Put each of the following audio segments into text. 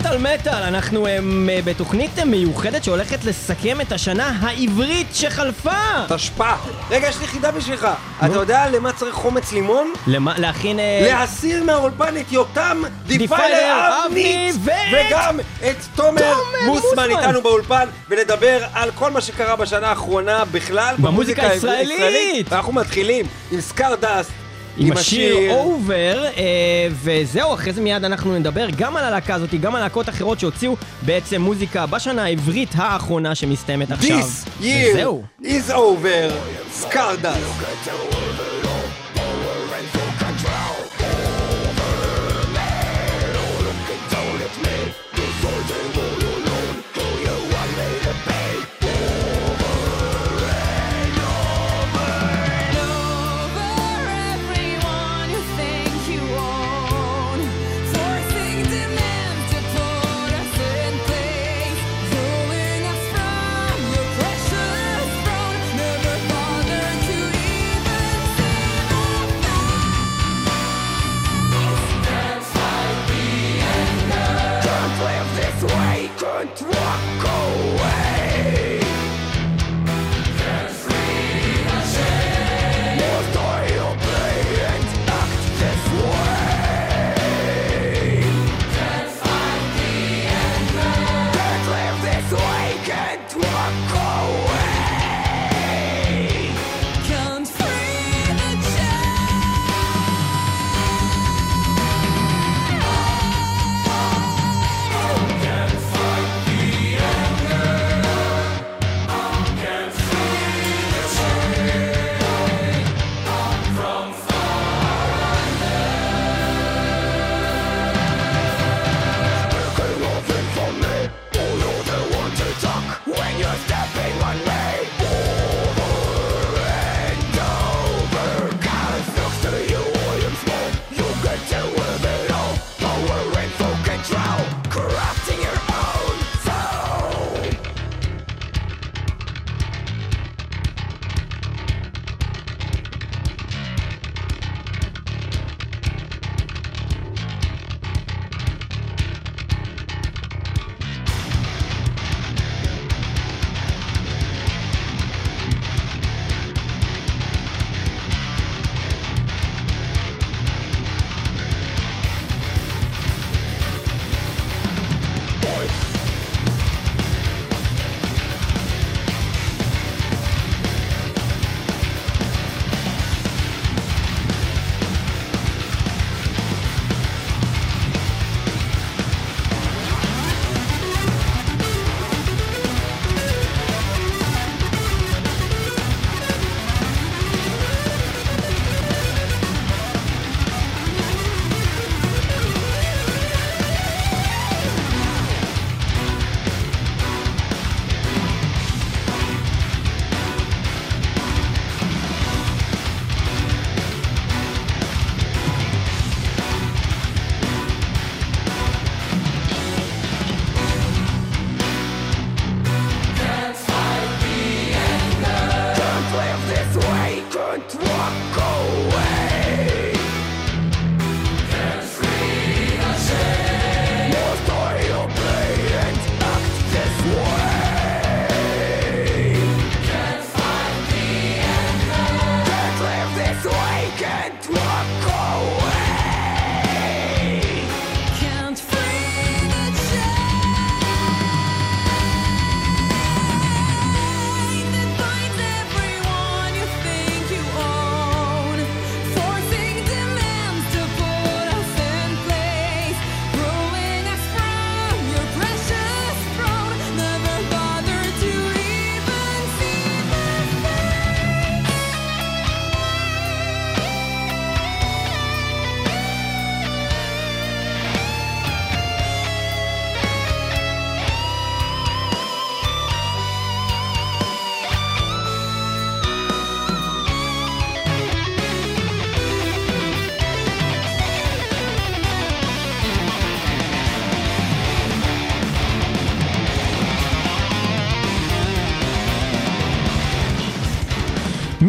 מטאל מטאל, אנחנו אה, אמ, אה, בתוכנית מיוחדת שהולכת לסכם את השנה העברית שחלפה! תשפ"א! רגע, יש לי חידה בשבילך. אתה יודע למה צריך חומץ לימון? למה? להכין... אה, להסיר מהאולפן את יותם דיפיילר אבני וגם את תומר מוסמן איתנו באולפן ולדבר על כל מה שקרה בשנה האחרונה בכלל במוזיקה הישראלית! ואנחנו מתחילים עם Scardust עם השיר Over, אה, וזהו, אחרי זה מיד אנחנו נדבר גם על הלהקה הזאת, גם על להקות אחרות שהוציאו בעצם מוזיקה בשנה העברית האחרונה שמסתיימת עכשיו. This year is over, Scardust.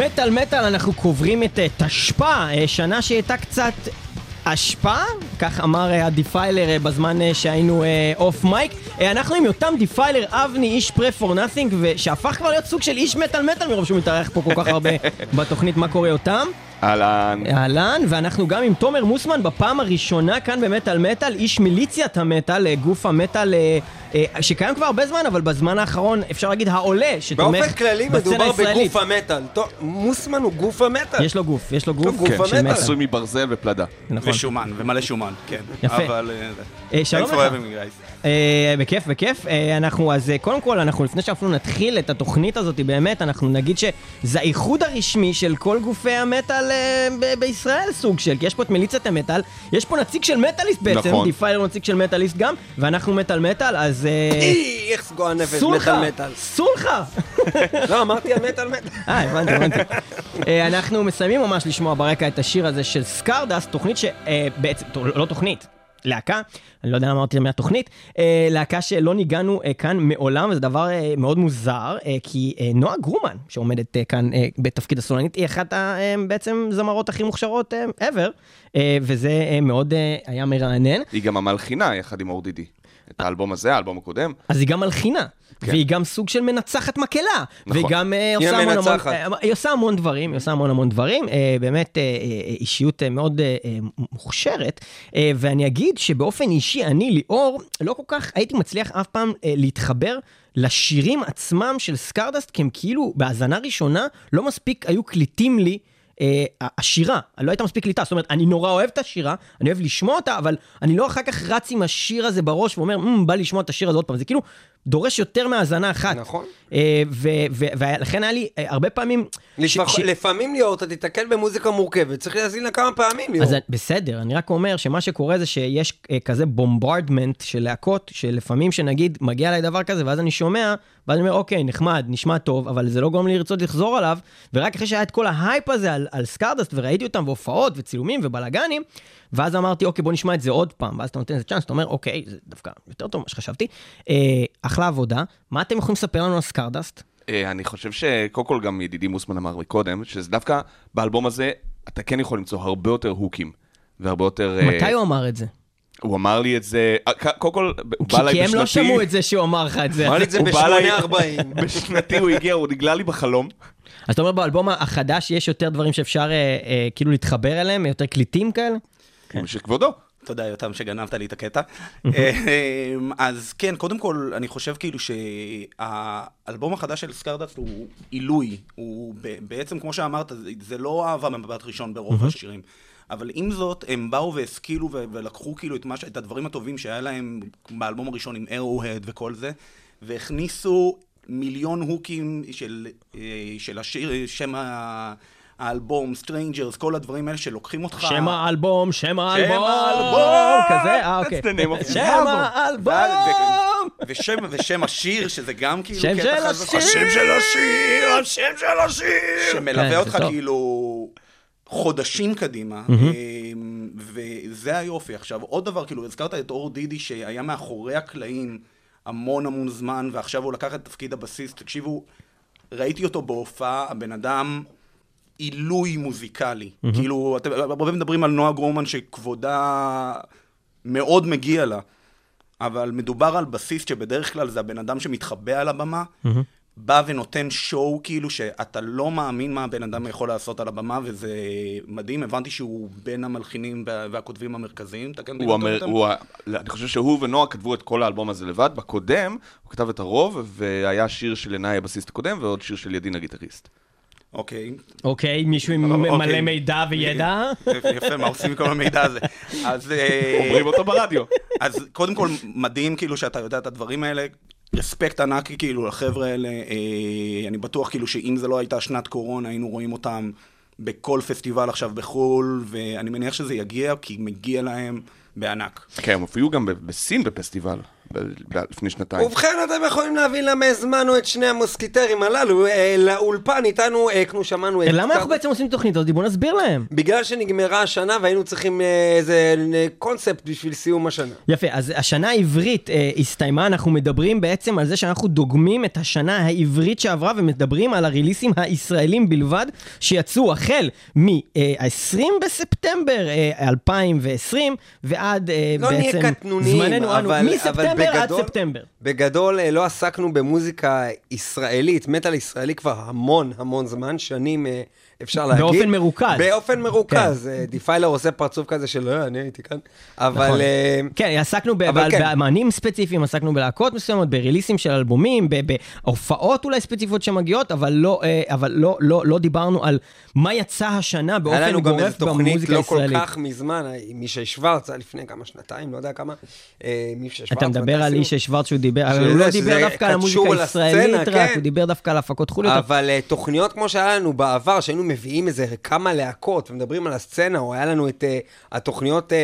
מטאל מטאל, אנחנו קוברים את אה, תשפ"א, אה, שנה שהייתה קצת אשפה, כך אמר אה, הדיפיילר בזמן שהיינו off mic. אנחנו עם יותם דיפיילר אבני, איש פרה for nothing, שהפך כבר להיות סוג של איש מטאל מטאל מרוב שהוא מתארח פה כל כך הרבה בתוכנית מה קורה יותם. אהלן. אהלן, ואנחנו גם עם תומר מוסמן בפעם הראשונה כאן במטאל מטאל, איש מיליציית המטאל, גוף המטאל שקיים כבר הרבה זמן, אבל בזמן האחרון אפשר להגיד העולה, שתומך באופן כללי מדובר בגוף המטאל. מוסמן הוא גוף המטאל. יש לו גוף, יש לו גוף כן, של מטאל. עשוי מברזל ופלדה. נכון. ושומן, ומלא שומן, כן. יפה. אבל... אה, שלום לך. אה, בכיף, בכיף. אה, אנחנו, אז קודם כל, אנחנו לפני שאפילו נתחיל את התוכנית הזאת, באמת, אנחנו נגיד שזה האיחוד הרשמי של כל גופי המטאל בישראל, סוג של, כי יש פה את מיליציית המטאל, יש פה נציג של מטאליסט בעצם, נכון. דיפיילר נציג של מטאליסט גם, ואנחנו מטאל מטאל, אז... אי, איך סגור הנפש, מטאל מטאל. סולחה! לא, אמרתי המטאל מטאל. אה, הבנתי, הבנתי. אנחנו מסיימים ממש לשמוע ברקע את השיר הזה של סקרדס, תוכנית שבעצם, לא תוכנית. להקה, אני לא יודע למה אמרתי את המילה תוכנית, אה, להקה שלא ניגענו אה, כאן מעולם, וזה דבר אה, מאוד מוזר, אה, כי אה, נועה גרומן, שעומדת אה, כאן אה, בתפקיד הסולנית, היא אחת הבעצם אה, זמרות הכי מוכשרות אה, ever, אה, וזה אה, מאוד אה, היה מרענן. היא גם המלחינה יחד עם אורדידי. את האלבום הזה, האלבום הקודם. אז היא גם מלחינה. כן. והיא גם סוג של מנצחת מקהלה. נכון. והיא גם uh, עושה, המון המון, uh, היא עושה המון דברים, היא עושה המון המון דברים. Uh, באמת uh, אישיות uh, מאוד uh, מוכשרת. Uh, ואני אגיד שבאופן אישי, אני, ליאור, לא כל כך הייתי מצליח אף פעם uh, להתחבר לשירים עצמם של סקרדסט, כי הם כאילו, בהאזנה ראשונה, לא מספיק היו קליטים לי. אה, השירה, לא הייתה מספיק קליטה, זאת אומרת, אני נורא אוהב את השירה, אני אוהב לשמוע אותה, אבל אני לא אחר כך רץ עם השיר הזה בראש ואומר, mm, בא לשמוע את השיר הזה עוד פעם, זה כאילו דורש יותר מהאזנה אחת. נכון. אה, ולכן היה לי אה, הרבה פעמים... לפעמים ליאור, אתה תיתקל במוזיקה מורכבת, צריך להאזין לה כמה פעמים, ליאור. בסדר, אני רק אומר שמה שקורה זה שיש כזה bombardment של להקות, שלפעמים שנגיד מגיע אליי דבר כזה, ואז אני שומע, ואז אני אומר, אוקיי, נחמד, נשמע טוב, אבל זה לא גורם לי לרצות לחזור עליו, ורק אחרי שהיה את כל ההייפ הזה על, על Scardust, וראיתי אותם בהופעות וצילומים ובלאגנים, ואז אמרתי, אוקיי, בוא נשמע את זה עוד פעם, ואז אתה נותן איזה צ'אנס, אתה אומר, אוקיי, זה דווקא יותר טוב ממה שחשבתי. אחלה עבודה. מה אתם יכולים לספר לנו על סקרדסט? אה, אני חושב שקודם כל גם ידידי מוסמן אמר מקודם, שזה דווקא באלבום הזה, אתה כן יכול למצוא הרבה יותר הוקים, והרבה יותר... אה, מתי הוא אמר את זה? הוא אמר לי את זה, אה, קודם כל, הוא בא אליי בשנתי... כי הם לא שמעו את זה שהוא אמר לך את זה. אמר לי את זה ב-8.40. בשנתי הוא הגיע, הוא נגלה לי בחלום. אז אתה אומר באלבום החדש יש יותר דברים שאפשר כאילו להתחבר אליהם, יותר קליטים כאלה? כן. שכבודו. תודה, יותם, שגנבת לי את הקטע. אה, אז כן, קודם כל, אני חושב כאילו שהאלבום החדש של סקרדסט הוא עילוי. הוא בעצם, כמו שאמרת, זה לא אהבה במבט ראשון ברוב השירים. אבל עם זאת, הם באו והשכילו ולקחו כאילו את, מש... את הדברים הטובים שהיה להם באלבום הראשון עם ארו-הד וכל זה, והכניסו מיליון הוקים של, אה, של השיר, שם ה... האלבום, Strangers, כל הדברים האלה שלוקחים אותך... שם האלבום, שם האלבום, שם האלבום, כזה, אה אוקיי. שם האלבום! ושם, ושם השיר, שזה גם כאילו... שם של השיר! השם של השיר! השם של השיר! שמלווה כן, אותך כאילו... חודשים קדימה, אמ, וזה היופי. עכשיו, עוד דבר, כאילו, הזכרת את אור דידי שהיה מאחורי הקלעים המון המון זמן, ועכשיו הוא לקח את תפקיד הבסיס. תקשיבו, ראיתי אותו בהופעה, הבן אדם עילוי מוזיקלי. Mm-hmm. כאילו, אתם הרבה מדברים על נועה גרומן שכבודה מאוד מגיע לה, אבל מדובר על בסיס שבדרך כלל זה הבן אדם שמתחבא על הבמה, mm-hmm. בא ונותן שואו כאילו שאתה לא מאמין מה הבן אדם יכול לעשות על הבמה, וזה מדהים. הבנתי שהוא בין המלחינים והכותבים המרכזיים. תקן אותי אומר, הוא, אני חושב שהוא ונועה כתבו את כל האלבום הזה לבד. בקודם הוא כתב את הרוב, והיה שיר של עיניי הבסיסט הקודם, ועוד שיר של ידין הגיטריסט. אוקיי. אוקיי, מישהו עם אוקיי. מלא מידע וידע? יפה, מה עושים עם כל המידע הזה? אז... אה, אומרים אותו ברדיו. אז קודם כל, מדהים כאילו שאתה יודע את הדברים האלה. רספקט ענק כאילו לחבר'ה האלה. אה, אני בטוח כאילו שאם זה לא הייתה שנת קורונה, היינו רואים אותם בכל פסטיבל עכשיו בחו"ל, ואני מניח שזה יגיע, כי מגיע להם בענק. כן, הם הופיעו גם בסין בפסטיבל. לפני שנתיים. ובכן, אתם יכולים להבין למה הזמנו את שני המוסקיטרים הללו אה, לאולפן איתנו, אה, כמו שמענו... אה, למה אנחנו בעצם עושים תוכנית הזאת? בוא נסביר להם. בגלל שנגמרה השנה והיינו צריכים איזה קונספט בשביל סיום השנה. יפה, אז השנה העברית הסתיימה, אנחנו מדברים בעצם על זה שאנחנו דוגמים את השנה העברית שעברה ומדברים על הריליסים הישראלים בלבד, שיצאו החל מ-20 בספטמבר 2020 ועד בעצם... לא נהיה קטנונים, אבל... מספטמבר בגדול, עד ספטמבר. בגדול אה, לא עסקנו במוזיקה ישראלית, מטאל ישראלי כבר המון המון זמן, שנים אה, אפשר להגיד. באופן מרוכז. באופן מרוכז. כן. אה, דיפיילר עושה פרצוף כזה של לא, אני הייתי כאן. אבל... נכון. כן, עסקנו כן. באמנים ספציפיים, עסקנו בלהקות מסוימות, ב releaseים של אלבומים, בהופעות אולי ספציפיות שמגיעות, אבל לא, אבל לא, לא, לא דיברנו על מה יצא השנה באופן גורף במוזיקה הישראלית. היה לנו גם איזו תוכנית לא כל כך מזמן, מישי שוורץ, לפני כמה שנתיים, לא יודע כמה, שוורץ. אתה מדבר על אישי שוורץ שהוא דיבר, הוא לא דיבר דווקא על המוזיקה הישראלית רק, כן. הוא דיבר דווקא על הפקות חוליות. אבל uh, תוכניות כמו שהיה לנו בעבר, שהיינו מביאים איזה כמה להקות ומדברים על הסצנה, או היה לנו את uh, התוכניות uh,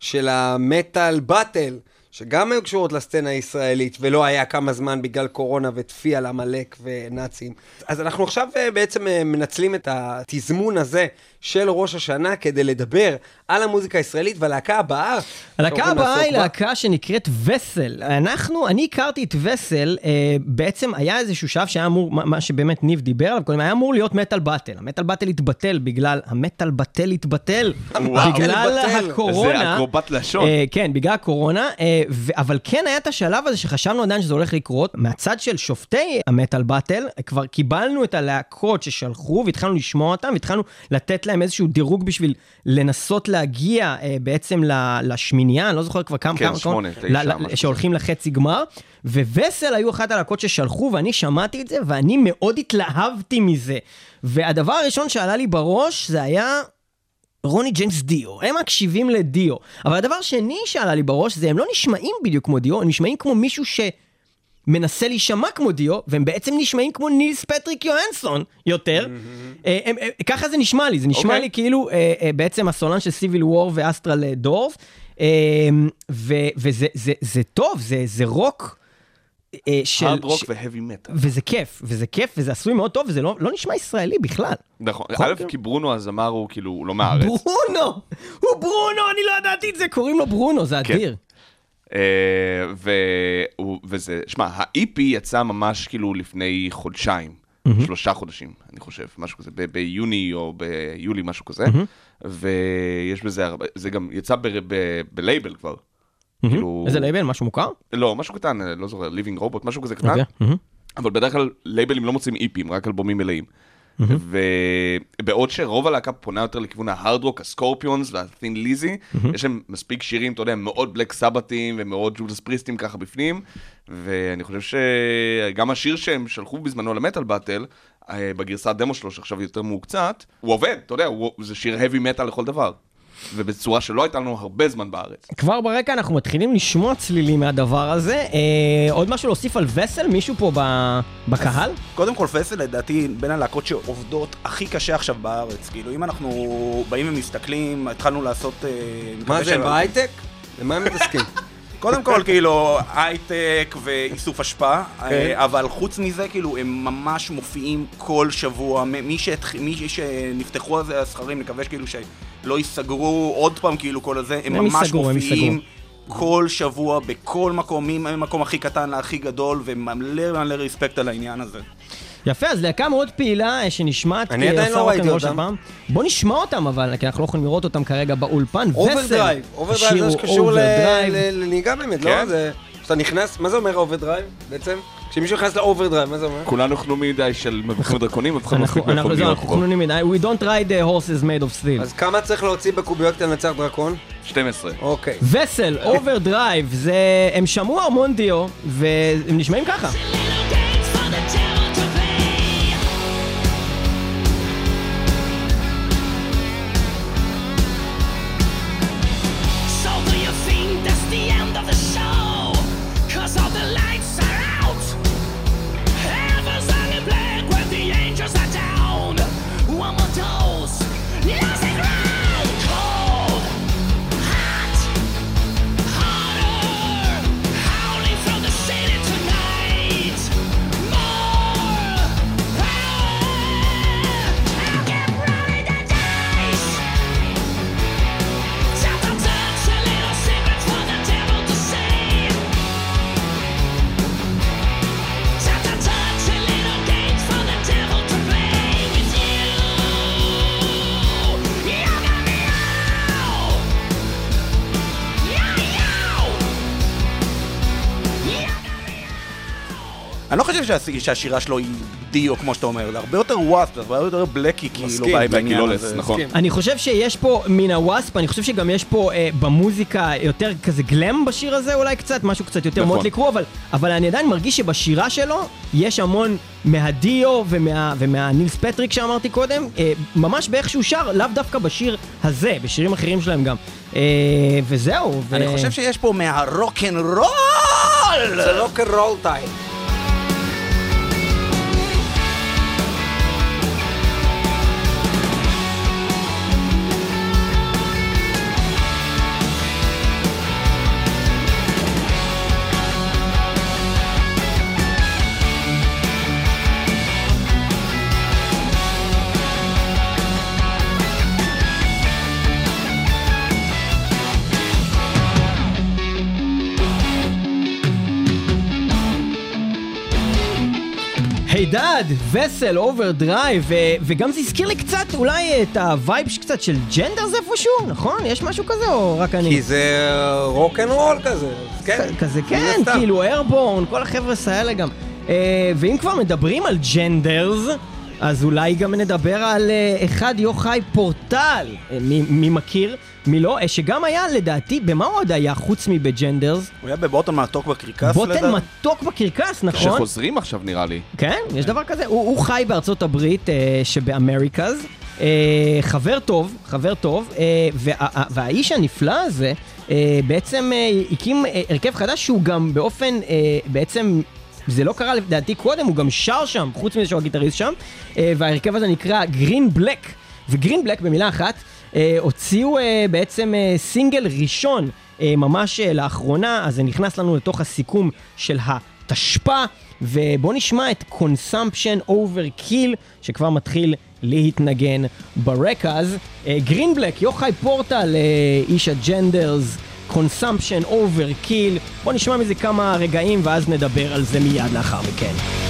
של המטאל באטל. שגם היו קשורות לסצנה הישראלית, ולא היה כמה זמן בגלל קורונה וטפי על עמלק ונאצים. אז אנחנו עכשיו בעצם מנצלים את התזמון הזה של ראש השנה כדי לדבר על המוזיקה הישראלית והלהקה הבאה. הלהקה הבאה היא להקה שנקראת וסל. אנחנו, אני הכרתי את וסל, אה, בעצם היה איזשהו שלב שהיה אמור, מה שבאמת ניב דיבר עליו קודם, היה אמור להיות מטאל באטל. המטאל באטל התבטל בגלל, המטאל באטל התבטל בגלל הקורונה. זה אקרובט לשון. אה, כן, בגלל הקורונה, אה, ו- אבל כן היה את השלב הזה שחשבנו עדיין שזה הולך לקרות. מהצד של שופטי המטאל באטל, כבר קיבלנו את הלהקות ששלחו והתחלנו לשמוע אותם, והתחלנו לתת להם איזשהו דירוג בשביל לנסות להגיע אה, בעצם לשמינייה, אני לא זוכר כבר כמה, כן, כמה, שמונה, תשע, משהו. שהולכים לחצי גמר, ווסל היו אחת הלהקות ששלחו, ואני שמעתי את זה, ואני מאוד התלהבתי מזה. והדבר הראשון שעלה לי בראש, זה היה רוני ג'יימס דיו, הם מקשיבים לדיו. אבל הדבר שני שעלה לי בראש זה הם לא נשמעים בדיוק כמו דיו, הם נשמעים כמו מישהו ש... מנסה להישמע כמו דיו, והם בעצם נשמעים כמו נילס פטריק יוהנסון יותר. Mm-hmm. אה, הם, ככה זה נשמע לי, זה נשמע okay. אוקיי. לי כאילו אה, אה, בעצם הסולן של סיביל וור ואסטרל דורף, אה, ו- וזה זה, זה טוב, זה, זה רוק. אה, של... הארד רוק והאבי מטאל. וזה כיף, וזה כיף, וזה עשוי מאוד טוב, וזה לא, לא נשמע ישראלי בכלל. נכון, א', כי ברונו הזמר הוא כאילו, הוא לא מהארץ. ברונו! הוא ברונו, אני לא ידעתי את זה, קוראים לו ברונו, זה כן. אדיר. אה, וזה, שמע, ה-EP יצא ממש כאילו לפני חודשיים, שלושה חודשים, אני חושב, משהו כזה, ביוני או ביולי, משהו כזה, ויש בזה הרבה, זה גם יצא בלייבל כבר. כאילו... איזה לייבל? משהו מוכר? לא, משהו קטן, לא זוכר, Living Robot, משהו כזה קטן. אוקיי, אבל בדרך כלל labelים לא מוציאים EPים, רק אלבומים מלאים. ובעוד שרוב הלהקה פונה יותר לכיוון ה hard rock, ה Scorpions וה Thin Lizzy, יש להם מספיק שירים, אתה יודע, מאוד Black Sabbathים ומאוד Judas Priestים ככה בפנים, ואני חושב שגם השיר שהם שלחו בזמנו למטאל באטל, אה, בגרסת דמו שלו, שעכשיו יותר מעוקצת, הוא עובד, אתה יודע, זה שיר heavy metal לכל דבר. ובצורה שלא הייתה לנו הרבה זמן בארץ. כבר ברקע אנחנו מתחילים לשמוע צלילים מהדבר הזה. אה, עוד משהו להוסיף על וסל? מישהו פה ב... בקהל? קודם כל וסל לדעתי בין הלהקות שעובדות הכי קשה עכשיו בארץ. כאילו אם אנחנו באים ומסתכלים, התחלנו לעשות... אה, מה זה, בהייטק? למה הם מתעסקים? קודם כל, כאילו, הייטק ואיסוף אשפה, כן. אה, אבל חוץ מזה, כאילו, הם ממש מופיעים כל שבוע. מי, שתח... מי שנפתחו על זה הסכרים, נקווה שכאילו שלא ייסגרו עוד פעם, כאילו, כל הזה, הם, הם ממש יסגרו, מופיעים. הם כל שבוע, בכל מקום, מהמקום הכי קטן להכי גדול, ומלא מלא רספקט על העניין הזה. יפה, אז להקה מאוד פעילה אה, שנשמעת אני עדיין לא ראיתי אותם. בוא נשמע אותם אבל, כי אנחנו לא יכולים לראות אותם כרגע באולפן. Overdrive, overdrive זה שקשור לנהיגה באמת, לא? כן. כשאתה נכנס, מה זה אומר overdrive בעצם? כשמישהו נכנס ל overdrive, מה זה אומר? כולנו חנונים מדי של מבוכים ודרקונים, אף אחד לא מספיק אנחנו חנונים מדי, we don't ride the horses made of steel. אז כמה צריך להוציא בקוביות כדי לנצח דרקון? 12. אוקיי. וסל, Overdrive, הם שמעו המון Dio, והם נשמעים ככה. אני לא חושב שהשירה שלו היא דיו, כמו שאתה אומר, זה הרבה יותר וואספ, זה הרבה יותר בלקי, כאילו, בעניין הזה. נכון. אני חושב שיש פה מן הוואספ, אני חושב שגם יש פה אה, במוזיקה יותר כזה גלם בשיר הזה אולי קצת, משהו קצת יותר נכון. מוטלי קרו, אבל, אבל אני עדיין מרגיש שבשירה שלו יש המון מהדיו ומה, ומהנילס פטריק שאמרתי קודם, אה, ממש באיך שהוא שר, לאו דווקא בשיר הזה, בשירים אחרים שלהם גם. אה, וזהו. ו... אני חושב שיש פה מהרוקנרול! זה רוקנרול טיים. הידד, וסל, Overdrive, וגם זה הזכיר לי קצת אולי את ה vibe קצת של ג'נדרס איפשהו, נכון? יש משהו כזה או רק אני? כי זה רוק אנד רול כזה, כן. כזה כן, כאילו Airbourne, כל החבר'ה האלה גם. אה, ואם כבר מדברים על ג'נדרס, אז אולי גם נדבר על אה, אחד יוחאי פורטל, אה, מי מכיר? מי לא? שגם היה לדעתי, במה הוא עוד היה חוץ מבג'נדרס? הוא היה בבוטן מתוק בקרקס לדעתי. בוטן מתוק בקרקס, נכון? שחוזרים עכשיו נראה לי. כן, יש דבר כזה. הוא, הוא חי בארצות הברית אה, שבאמריקאז. אה, חבר טוב, חבר טוב, אה, וה, והאיש הנפלא הזה אה, בעצם אה, הקים אה, הרכב חדש שהוא גם באופן, אה, בעצם זה לא קרה לדעתי קודם, הוא גם שר שם, חוץ מזה שהוא הגיטריסט שם, אה, וההרכב הזה נקרא גרין בלק, וגרין בלק במילה אחת, אה, הוציאו אה, בעצם סינגל ראשון ממש לאחרונה, אז זה נכנס לנו לתוך הסיכום של התשפ"א, ובואו נשמע את Consumption Overkill, שכבר מתחיל להתנגן ברקע. אז גרין בלק, יוחאי פורטל, איש הג'נדרס. Consumption Overkill. בוא נשמע מזה כמה רגעים ואז נדבר על זה מיד לאחר מכן.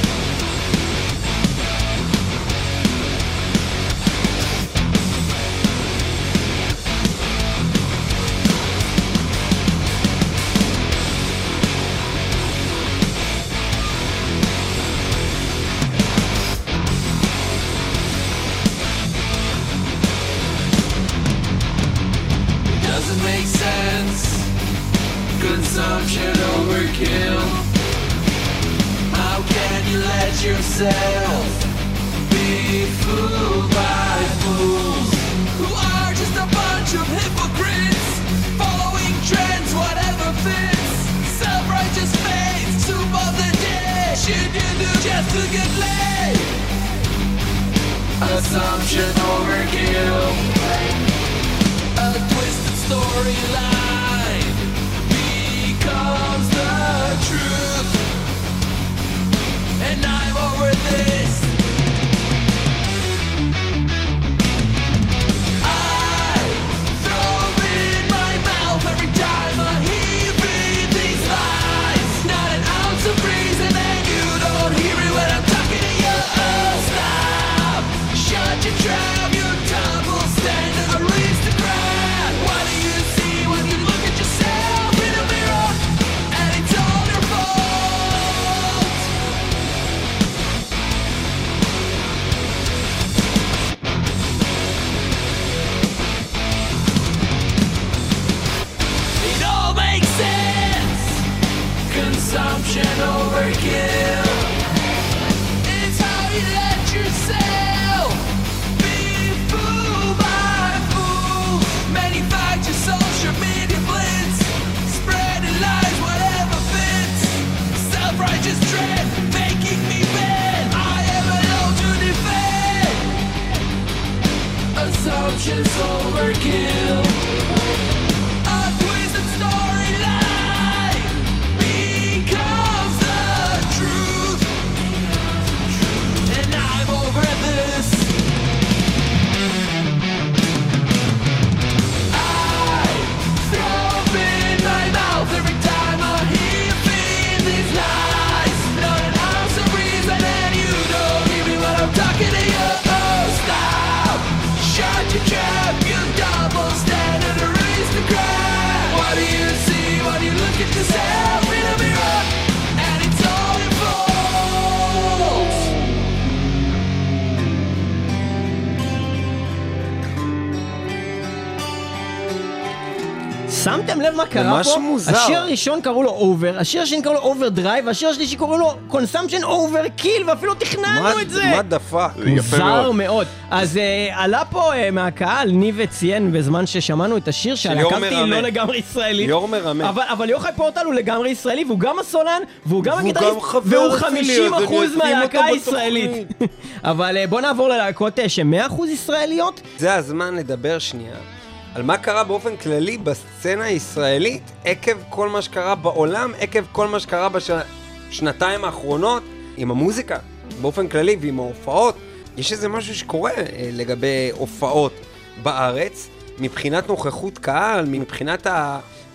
ממש פה? מוזר. השיר הראשון קראו לו Over, השיר השני קראו לו Overdrive, והשיר השלישי קראו לו Consumption Overkill, ואפילו תכננו את זה! מה דפק? יפה מוזר מאוד. מאוד. אז אה, עלה פה אה, מהקהל, ניב ציין בזמן ששמענו את השיר היא מרמה. לא לגמרי ישראלית. ליאור מרמה. אבל, אבל יוחאי פורטל הוא לגמרי ישראלי, והוא גם הסולן, והוא גם הגיטריסט, והוא שלי, 50 אז אני אחוז אשים מהלהקה אותו הישראלית. אבל אה, בוא נעבור ללהקות אה, שהן 100 אחוז ישראליות. זה הזמן לדבר שנייה על מה קרה באופן כללי בסצנה הישראלית עקב כל מה שקרה בעולם, עקב כל מה שקרה בשנתיים האחרונות עם המוזיקה באופן כללי ועם ההופעות. יש איזה משהו שקורה אה, לגבי הופעות בארץ, מבחינת נוכחות קהל, מבחינת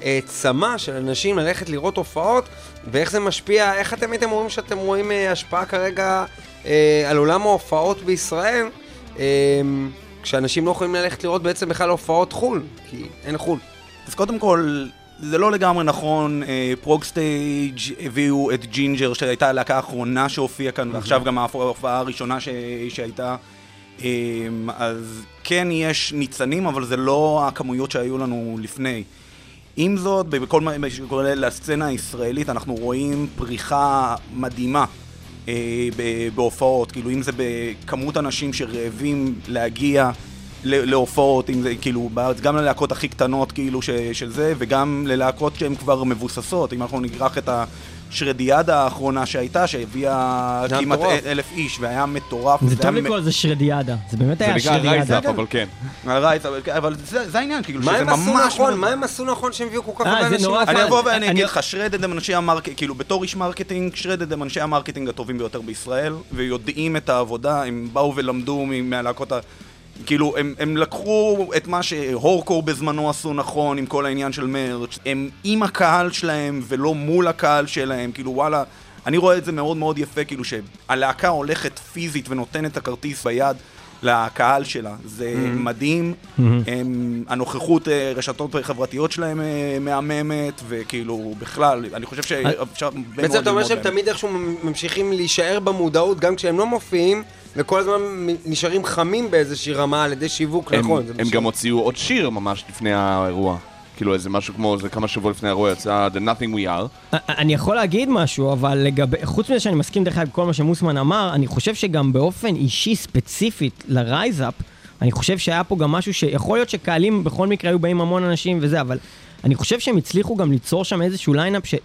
הצמא של אנשים ללכת לראות הופעות, ואיך זה משפיע, איך אתם הייתם אומרים שאתם רואים אה, השפעה כרגע אה, על עולם ההופעות בישראל? כשאנשים לא יכולים ללכת לראות בעצם בכלל הופעות חו"ל, כי אין חו"ל. אז קודם כל, זה לא לגמרי נכון, אה, Progstage הביאו את Jinjer, שהייתה הלהקה האחרונה שהופיעה כאן, ועכשיו גם ההופעה הראשונה ש... שהייתה. אה, אז כן יש ניצנים, אבל זה לא הכמויות שהיו לנו לפני. עם זאת, בכל מה שקורה לסצנה הישראלית, אנחנו רואים פריחה מדהימה בהופעות, כאילו אם זה בכמות אנשים שרעבים להגיע להופעות, אם זה כאילו בארץ, גם ללהקות הכי קטנות כאילו של זה, וגם ללהקות שהן כבר מבוססות, אם אנחנו ניקח את השרדיאדה האחרונה שהייתה, שהביאה זה כמעט. אלף איש, והיה מטורף. זה טוב לקרוא לזה שרדיאדה, זה באמת זה היה נקרא שרדיאדה. Rise Up, אבל כן. הרייט, אבל, אבל זה, זה העניין, כאילו, מה שזה הם עשו ממש... נכון? מה הם עשו נכון שהם הביאו כל כך אה, הרבה זה אנשים? אני אבוא ואני אני- אגיד לך, Shredhead הם אנשי ה marketing, כאילו בתור איש marketing, Shredhead הם אנשי ה marketing הטובים ביותר בישראל, ויודעים את העבודה, הם באו ולמדו מהלהקות ה... כאילו, הם, הם לקחו את מה שהורקור בזמנו עשו נכון, עם כל העניין של מרץ', הם עם הקהל שלהם ולא מול הקהל שלהם, כאילו וואלה, אני רואה את זה מאוד מאוד יפה, כאילו שהלהקה הולכת פיזית ונותנת את הכרטיס ביד לקהל שלה, זה מדהים, הם, הנוכחות אה, רשתות חברתיות שלהם אה, מהממת, וכאילו בכלל, אני חושב שאפשר בעצם אתה אומר שהם. תמיד איכשהו ממשיכים להישאר במודעות גם כשהם לא מופיעים, וכל הזמן נשארים חמים באיזושהי רמה על ידי שיווק, הם- נכון. הם. גם הוציאו עוד שיר ממש לפני האירוע. כאילו איזה משהו כמו, זה כמה שבוע לפני האירוע יצא The Nothing We Are. אני יכול להגיד משהו, אבל לגבי, חוץ מזה שאני מסכים דרך אגב כל מה שמוסמן אמר, אני חושב שגם באופן אישי ספציפית ל Rise Up, אני חושב שהיה פה גם משהו שיכול להיות שקהלים בכל מקרה היו באים המון אנשים וזה, אבל אני חושב שהם הצליחו גם ליצור שם איזשהו lineup ש...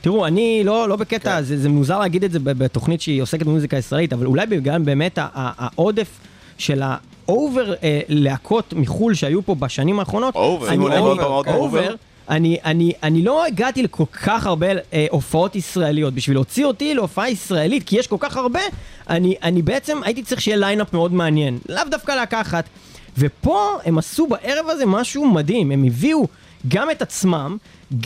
תראו, אני לא, לא בקטע, כן. זה, זה מוזר להגיד את זה בתוכנית שהיא עוסקת במוזיקה ישראלית, אבל אולי בגלל באמת ה- ה- העודף של ה over אה, להקות מחו"ל שהיו פה בשנים האחרונות, Over. אני שימו לב, over, עוד פעם, עוד פעם, over, אני, אני, אני לא הגעתי לכל כך הרבה אה, הופעות ישראליות. בשביל להוציא אותי להופעה ישראלית, כי יש כל כך הרבה, אני, אני בעצם הייתי צריך שיהיה lineup מאוד מעניין. לאו דווקא להקה אחת. ופה הם עשו בערב הזה משהו מדהים. הם הביאו גם את עצמם,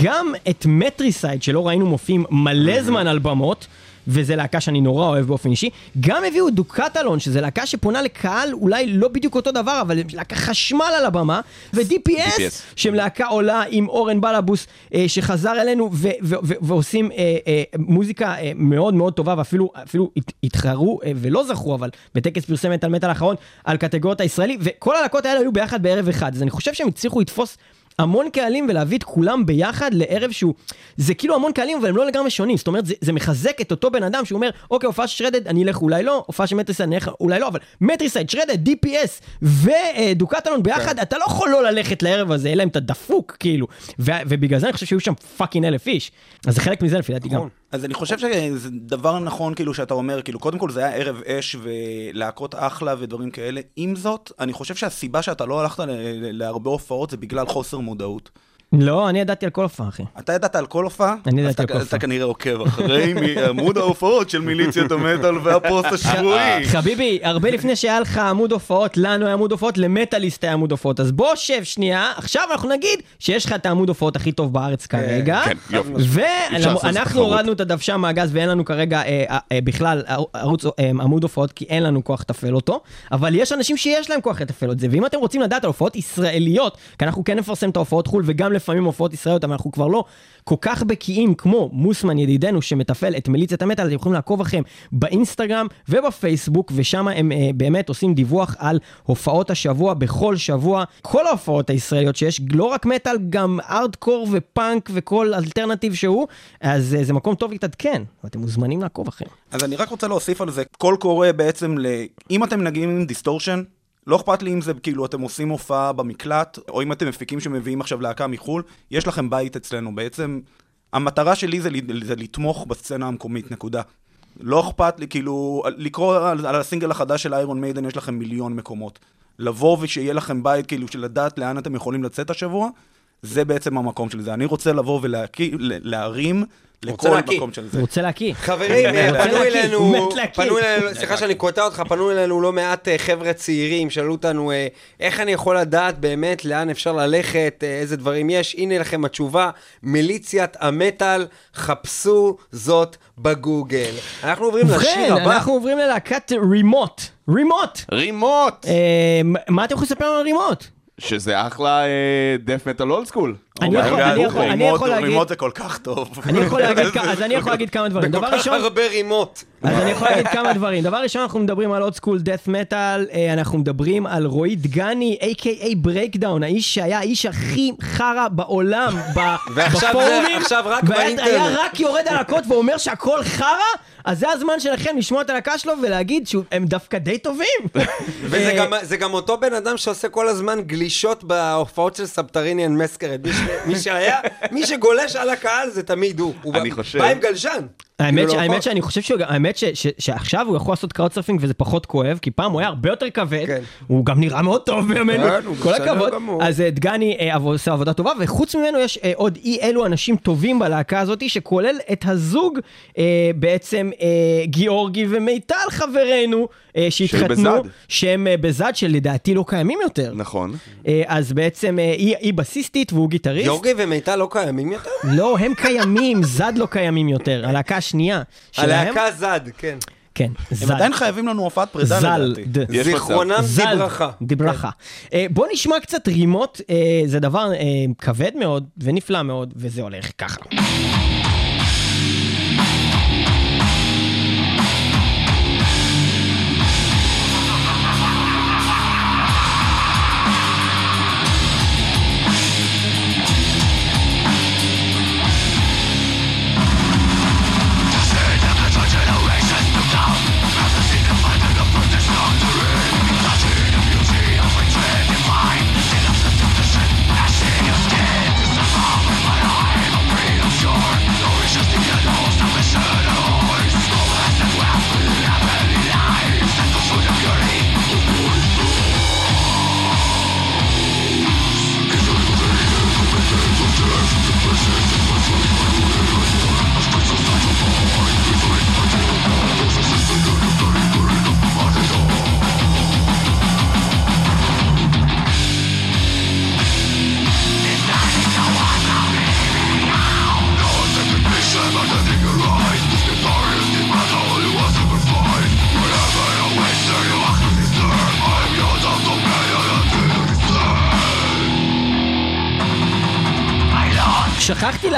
גם את Matricide, שלא ראינו מופיעים מלא זמן על במות. וזה להקה שאני נורא אוהב באופן אישי. גם הביאו דוקטלון, שזה להקה שפונה לקהל אולי לא בדיוק אותו דבר, אבל להקה חשמל על הבמה, ו-DPS, DPS. שהם להקה עולה עם אורן בלבוס, אה, שחזר אלינו ו- ו- ו- ועושים אה, אה, מוזיקה אה, מאוד מאוד טובה, ואפילו אפילו הת- התחרו אה, ולא זכו, אבל בטקס פרסם מטאל מטאל האחרון, על קטגוריות הישראלי, וכל הלהקות האלה היו ביחד בערב אחד, אז אני חושב שהם הצליחו לתפוס... המון קהלים ולהביא את כולם ביחד לערב שהוא, זה כאילו המון קהלים אבל הם לא לגמרי שונים, זאת אומרת זה, זה מחזק את אותו בן אדם שהוא אומר אוקיי הופעה של Shredhead אני אלך אולי לא, הופעה של Matricide אני אלך אולי לא, אבל Matricide, Shredhead, DPS ו Dukatalon ביחד, אתה לא יכול לא ללכת לערב הזה אלא אם אתה דפוק כאילו, ו- ובגלל זה אני חושב שהיו שם fucking אלף איש, אז זה חלק מזה לפי דעתי גם. אז אני חושב שזה דבר נכון, כאילו, שאתה אומר, כאילו, קודם כל זה היה ערב אש ולהקות אחלה ודברים כאלה. עם זאת, אני חושב שהסיבה שאתה לא הלכת להרבה הופעות זה בגלל חוסר מודעות. לא, אני ידעתי על כל הופעה אחי. אתה ידעת על כל הופעה? אני ידעתי על כל הופעה. אתה כנראה עוקב אחרי עמוד ההופעות של מיליציית המטאל והפוסט השבועי. חביבי, הרבה לפני שהיה לך עמוד הופעות, לנו היה עמוד הופעות, למטאליסט היה עמוד הופעות. אז בוא שב שנייה, עכשיו אנחנו נגיד שיש לך את העמוד הופעות הכי טוב בארץ כרגע. כן, יופי. ואנחנו. הורדנו את הדוושה מהגז ואין לנו כרגע אה, אה, אה, בכלל ערוץ עמוד הופעות, כי אין לנו כוח לתפעל אותו. אבל יש אנשים שיש להם כוח לתפעל את זה, ואם אתם רוצים לדעת על הופעות ישראליות, כי אנחנו כן נפרסם את ההופעות חו"ל וגם לפעמים הופעות ישראליות, אבל אנחנו כבר לא כל כך בקיאים כמו מוסמן ידידנו שמתפעל את מיליציית המטאל, אתם יכולים לעקוב אחריהם באינסטגרם ובפייסבוק, ושם הם אה, באמת עושים דיווח על הופעות השבוע בכל שבוע. כל ההופעות הישראליות שיש, לא רק מטאל, גם ארדקור ופאנק וכל אלטרנטיב שהוא, אז אה, זה מקום טוב להתעדכן, ואתם מוזמנים לעקוב אחריהם. אז אני רק רוצה להוסיף על זה, קול קורא בעצם ל... אם אתם מנגנים עם distortion, לא אכפת לי אם זה כאילו אתם עושים הופעה במקלט, או אם אתם מפיקים שמביאים עכשיו להקה מחו"ל, יש לכם בית אצלנו. בעצם, המטרה שלי זה, זה לתמוך בסצנה המקומית, נקודה. לא אכפת לי, כאילו, לקרוא על, על הסינגל החדש של Iron Maiden, יש לכם מיליון מקומות. לבוא ושיהיה לכם בית, כאילו, של לדעת לאן אתם יכולים לצאת השבוע, זה בעצם המקום של זה. אני רוצה לבוא ולהרים לכל מקום של זה. הוא רוצה להקיא. חברים, אה, פנו אלינו, פנו אלינו, סליחה שאני קוטע אותך, פנו אלינו לא מעט אה, חבר'ה צעירים, שאלו אותנו אה, איך אני יכול לדעת באמת לאן אפשר ללכת, איזה דברים יש. הנה לכם התשובה, מיליציית המטאל, חפשו זאת בגוגל. אנחנו עוברים לשיר הבא. אנחנו עוברים ללהקת רימוט. רימוט! רימוט! מה אתם יכולים לספר לנו על רימוט? שזה אחלה death metal old school. אני יכול להגיד... רימות זה כל כך טוב. אני יכול להגיד, אז אני יכול להגיד כמה דברים. דבר ראשון... בכל כך הרבה רימות. אז אני יכול להגיד כמה דברים. דבר ראשון, אנחנו מדברים על old school death metal, אנחנו מדברים על רועי דגני, a.k.a Breakdown, האיש שהיה האיש הכי חרא בעולם בפורומים, ועכשיו רק באינטרנט. והיה רק יורד על הכול ואומר שהכל חרא, אז זה הזמן שלכם לשמוע את הלהקה שלו ולהגיד שהם דווקא די טובים. וזה גם אותו בן אדם שעושה כל הזמן גלישות בהופעות של Subterranean Masquerade. מי שהיה, מי שגולש על הקהל זה תמיד הוא. אני חושב... בא עם גלשן. האמת, ש, האמת שאני חושב שהוא, האמת ש, ש, שעכשיו הוא יכול לעשות crowd surfing וזה פחות כואב, כי פעם הוא היה הרבה יותר כבד, כן. הוא גם נראה מאוד טוב בימינו, כן, כל הכבוד. אז אה, דגני אה, עושה עבודה טובה, וחוץ ממנו יש אה, עוד אי אלו אנשים טובים בלהקה הזאת, שכולל את הזוג אה, בעצם אה, גיאורגי ומיטל חברנו, אה, שהתחתנו, שהם אה, בזד שלדעתי לא קיימים יותר. נכון. אה, אז בעצם אה, היא, היא בסיסטית והוא גיטריסט. גיאורגי ומיטל לא קיימים יותר? לא, הם קיימים, זד לא קיימים יותר, הלהקה השנייה הלהקה זד, כן. כן, זד. הם עדיין חייבים לנו הופעת פרידה לדעתי. זל, זיכרונם דברכה. דברכה. כן. בוא נשמע קצת רימות, זה דבר כבד מאוד ונפלא מאוד, וזה הולך ככה.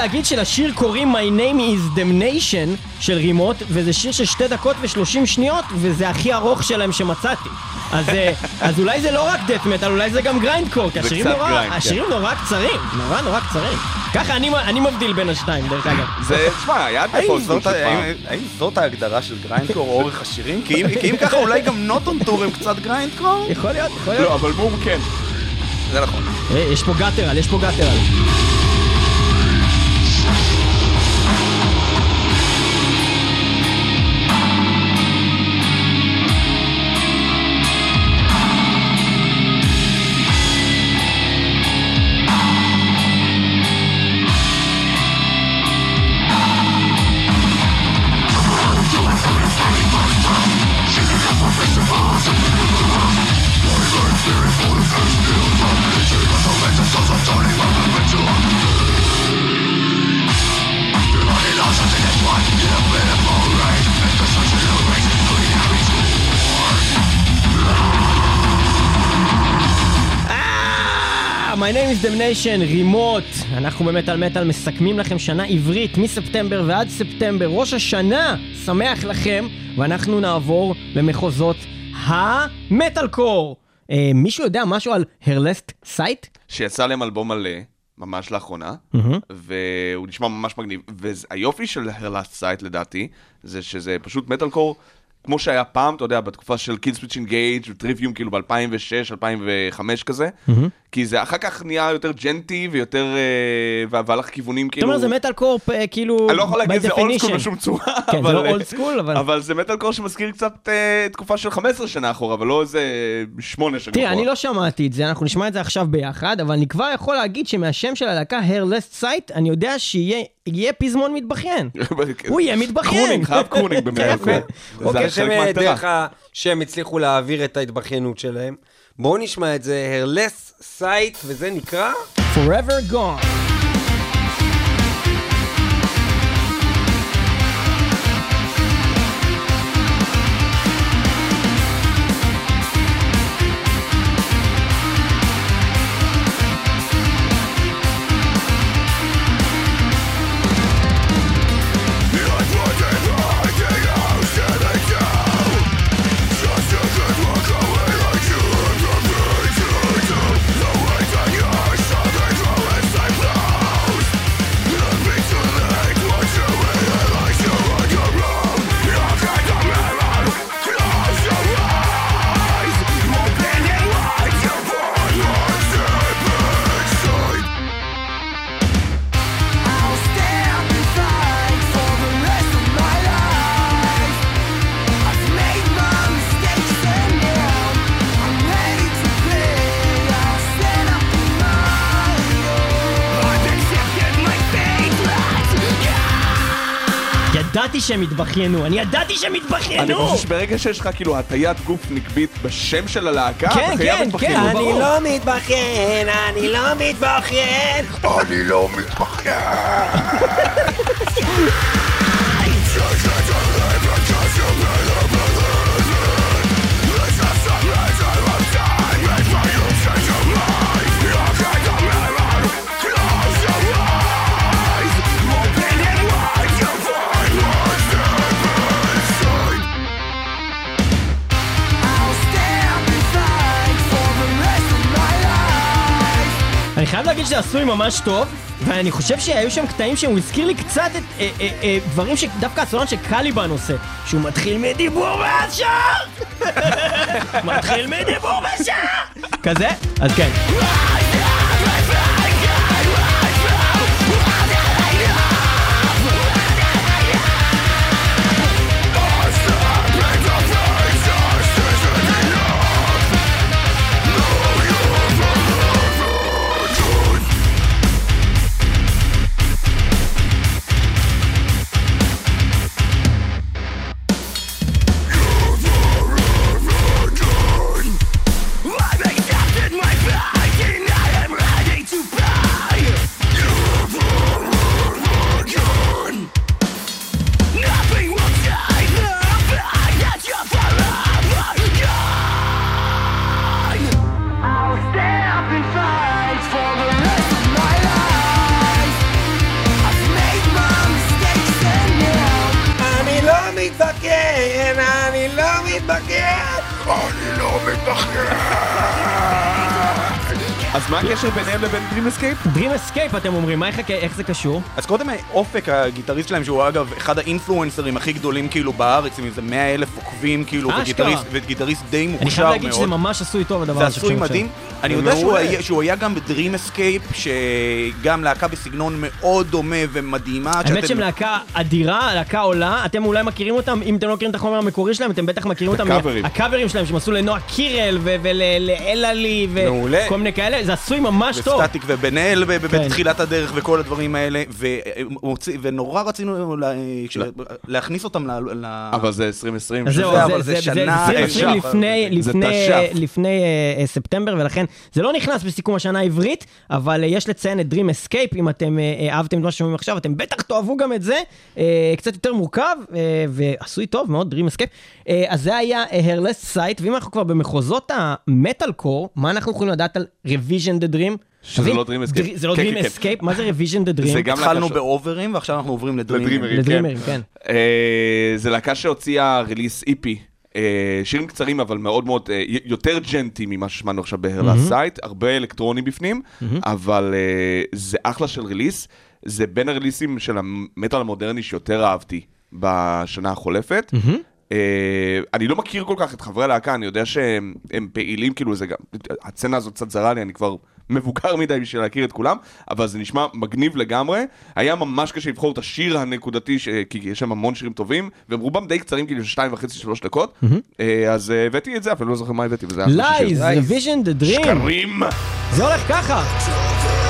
להגיד שלשיר קוראים My Name is Damnation של רימות, וזה שיר של שתי דקות ושלושים שניות, וזה הכי ארוך שלהם שמצאתי. אז, אה, אז אולי זה לא רק death metal, אולי זה גם grindcore, כי השירים נורא, grind, השירים כן. נורא קצרים, נורא נורא קצרים. ככה אני, אני מבדיל בין השתיים, דרך אגב. זה, תשמע, היה פעם. האם זאת ההגדרה של grindcore, אורך השירים? כי אם ככה אולי גם Not On Tour הם קצת grindcore? יכול להיות, יכול להיות. לא, אבל בום כן. זה נכון. אה, יש פה גאטרל, יש פה גאטרל. Damnation, רימות. אנחנו במטאל מטאל מסכמים לכם שנה עברית מספטמבר ועד ספטמבר. ראש השנה שמח לכם, ואנחנו נעבור למחוזות המטאל קור. אה, מישהו יודע משהו על Her Last Sight? שיצא להם אלבום מלא, ממש לאחרונה, והוא נשמע ממש מגניב. והיופי של Her Last Sight לדעתי, זה שזה פשוט מטאל קור. כמו שהיה פעם, אתה יודע, בתקופה של Killswitch Engage ו Trivium כאילו ב-2006, 2005 כזה, כי זה אחר כך נהיה יותר ג'נטי ויותר, אה, והלך כיוונים כאילו... אתה אומר, זה מטאל קורפ, אה, כאילו, אני לא יכול להגיד זה old school בשום צורה, כן, זה לא old school, אבל... אבל זה מטאל קור שמזכיר קצת אה, תקופה של 15 שנה אחורה, אבל לא איזה 8 שנים אחורה. תראה, אני לא שמעתי את זה, אנחנו נשמע את זה עכשיו ביחד, אבל אני כבר יכול להגיד שמהשם של הלהקה, Her Last Sight, אני יודע שיהיה פזמון מתבכיין. הוא יהיה מתבכיין. crooning, חייב crooning באמת. אוקיי, שהם דרך השם הצליחו להעביר את ההתבכיינות שלהם. בואו נשמע את זה, הרלס סייט, וזה נקרא... Forever Gone. שהם יתבכיינו, אני ידעתי שהם יתבכיינו! אני חושב שברגע שיש לך כאילו הטיית גוף נקבית בשם של הלהקה, כן, אתה חייב כן, להתבכיין. כן, אני. לא מתבכיין, אני לא מתבכיין. אני לא מתבכיין. להגיד שזה עשוי ממש טוב, ואני חושב שהיו שם קטעים שהוא הזכיר לי קצת את אה, אה, אה, דברים שדווקא הסולן שקליבן עושה, שהוא מתחיל מדיבור ואז שר! מתחיל מדיבור ושר! כזה? אז כן. אז מה הקשר ביניהם לבין Dream Escape? Dream Escape אתם אומרים, מה ככה, איך זה קשור? אז קודם אופק, ה guitarist שלהם, שהוא אגב אחד האינפלואנסרים הכי גדולים כאילו בארץ, עם איזה 100 אלף עוקבים כאילו. וגיטריסט, וגיטריסט די אני מוכשר חייב להגיד שזה מאוד. ממש עשוי טוב הדבר זה הזה. עשוי עכשיו. מדהים. אני יודע שהוא. היה- שהוא היה גם ב Dream Escape, שגם להקה בסגנון מאוד דומה ומדהימה. האמת שאתם- שהם להקה אדירה, להקה עולה, אתם אולי מכירים אותם, אם אתם לא מכירים את החומר המקורי שלהם, אתם בטח מכירים אותם. הקאברים. שלהם, שהם עשו לנועה קירל ולאלעלי. וכל מיני כאלה, זה עשוי ממש טוב. וסטטיק ובן אל ב- ב- כן. בתחילת הדרך וכל הדברים האלה, ונורא רצינו לה- ש- להכניס אותם ל... אבל זה 2020. אז זהו, שזה, זה- אבל זה שנה, זה אין 2020 שחר. לפני- זה לפני- תש"ף. לפני אה, אה, ספטמבר, ולכן זה לא נכנס בסיכום השנה העברית, אבל אה, יש לציין את Dream Escape, אם אתם אה, אה, אהבתם את מה ששומעים עכשיו, אתם בטח תאהבו גם את זה, אה, קצת יותר מורכב, אה, ועשוי טוב מאוד, Dream Escape. אה, אז זה היה אה, Hairless Sight, ואם אנחנו כבר במחוזות המטאל קור, מה אנחנו יכולים לדעת על Revision the Dream? שזה לא Dream Escape. זה לא כן, Dream כן, כן. Escape? מה זה Revision the Dream? זה גם התחלנו באוברים ועכשיו אנחנו עוברים לדרימרים. לדרימרים. כן. אה, זה להקה שהוציאה release EP. אה, שירים קצרים אבל מאוד מאוד אה, יותר djenty ממה ששמענו עכשיו בהרלה סייט, הרבה אלקטרוני בפנים, אבל זה אחלה של release, זה בין הריליסים של המטאל המודרני שיותר אהבתי בשנה החולפת. אני לא מכיר כל כך את חברי הלהקה, אני יודע שהם הם פעילים, כאילו זה גם, הצצנה הזאת קצת זרה לי, אני כבר מבוגר מדי בשביל להכיר את כולם, אבל זה נשמע מגניב לגמרי. היה ממש קשה לבחור את השיר הנקודתי, ש... כי יש שם המון שירים טובים, והם רובם די קצרים, כאילו שתיים וחצי, שלוש דקות. אה, אז אה, הבאתי את זה, אפילו לא זוכר מה הבאתי, וזה היה. לייז, Revision the Dream. שקרים! זה הולך ככה.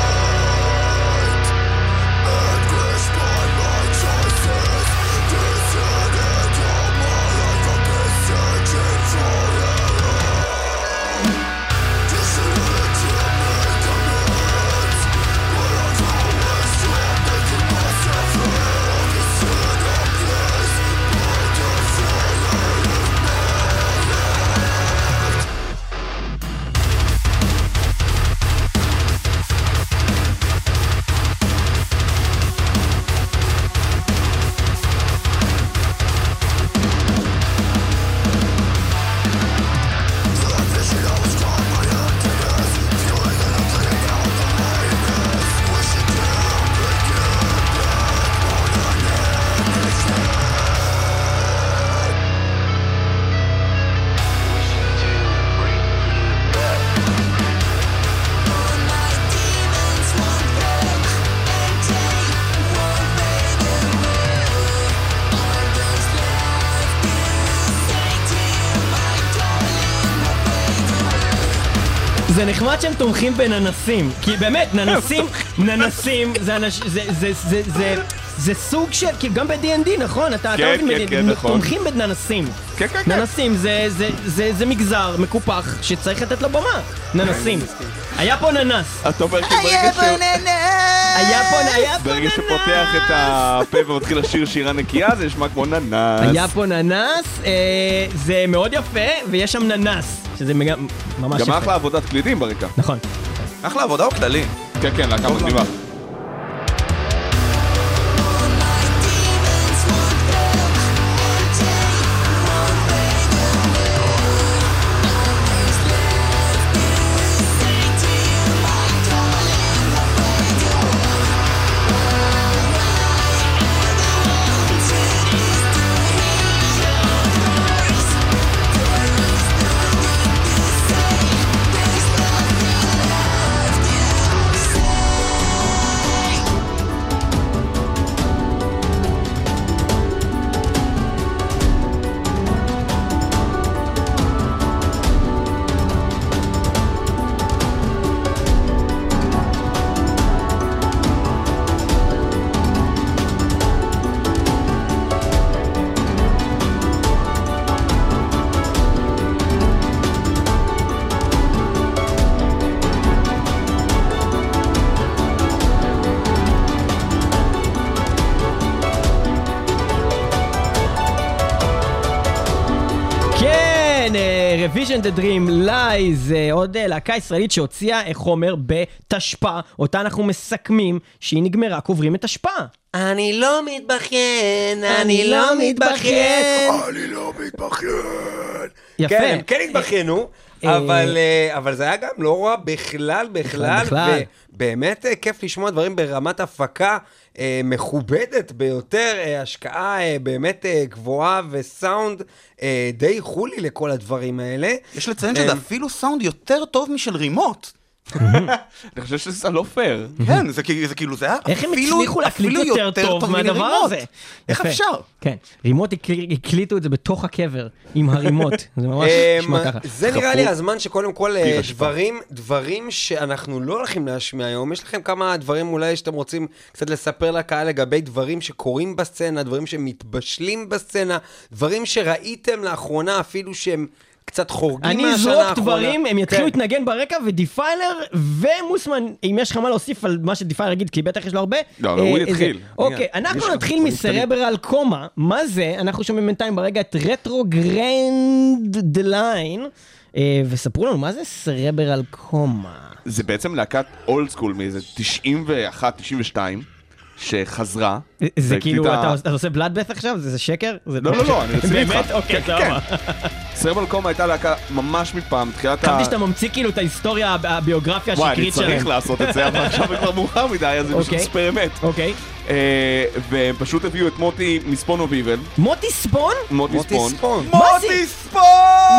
זה נחמד שהם תומכים בננסים, כי באמת, ננסים, ננסים, זה אנש... זה, זה, זה, זה, זה סוג של, כאילו גם ב-D&D, נכון? אתה אתה כן, מבין, כן, כן, נכון. תומכים בננסים. כן, כן, כן. ננסים זה, זה, זה, זה מגזר מקופח שצריך לתת לו במה. ננסים. היה פה ננס. אתה אומר כאילו ברגע ש... היה פה, היה פה ברגע ננס. שפותח את הפה ומתחיל לשיר שירה נקייה, זה נשמע כמו ננס. היה פה ננס, אה, זה מאוד יפה, ויש שם ננס, שזה ממש גם יפה. אחלה עבודת קלידים ברקע. נכון. אחלה עבודה או כללי? כן, כן, להקה מגניבה. Revision the Dream Lies, אה, עוד אה, להקה ישראלית שהוציאה אה, חומר בתשפ"א, אותה אנחנו מסכמים שהיא נגמרה, קוברים את תשפ"א. אני לא מתבכיין, אני לא מתבכיין. אני לא מתבכיין. יפה. כן, הם כן התבכיינו, אבל אה, אבל זה היה גם לא רע בכלל, בכלל. בכלל. ובאמת אה, כיף לשמוע דברים ברמת הפקה אה, מכובדת ביותר, אה, השקעה אה, באמת אה, גבוהה וסאונד אה, די חולי לכל הדברים האלה. יש לציין שזה אפילו סאונד יותר טוב משל רימות. אני חושב שזה לא פייר. כן, זה כאילו- זה היה איך הם אפילו- הצליחו להקליט יותר טוב מהדבר. הזה? איך. אפשר? כן, רימות הקל- הקליטו את זה בתוך הקבר, עם הרימות, זה ממש אמ, נשמע ככה. זה נראה לי הזמן שקודם כל אה. דברים, דברים שאנחנו לא הולכים להשמיע היום, יש לכם כמה דברים אולי שאתם רוצים קצת לספר לקהל לגבי דברים שקורים בסצנה, דברים שמתבשלים בסצנה, דברים שראיתם לאחרונה אפילו שהם קצת חורגים אני מהשנה אזרוק האחרונה. דברים, הם יתחילו כן. להתנגן ברקע, ודיפיילר ומוסמן, אם יש לך מה להוסיף על מה שדיפיילר יגיד, כי בטח יש לו הרבה. לא, אבל הוא אה, יתחיל. זה- אוקיי, אנחנו נתחיל. מסרברל קומה. מה זה? אנחנו שומעים בינתיים ברגע את רטרו גרנד דה ליין. אה, וספרו לנו, מה זה סרברל קומה? זה בעצם להקת אולד סקול מאיזה 91, 92. שחזרה. זה כאילו, אתה עושה בלאדבת' עכשיו? זה שקר? לא, לא, לא, אני רציני איתך. באמת? אוקיי, כן, סבבה. סרבל קומה הייתה להקה ממש מפעם, תחילת ה... חשבתי שאתה ממציא כאילו את ההיסטוריה, הביוגרפיה השקרית שלהם. וואי, אני צריך לעשות את זה, אבל עכשיו זה כבר מאוחר מדי, אז זה פשוט. experiment. אוקיי. והם פשוט הביאו את מוטי מספון אוביבל. מוטי ספון? מוטי ספון. מוטי ספון!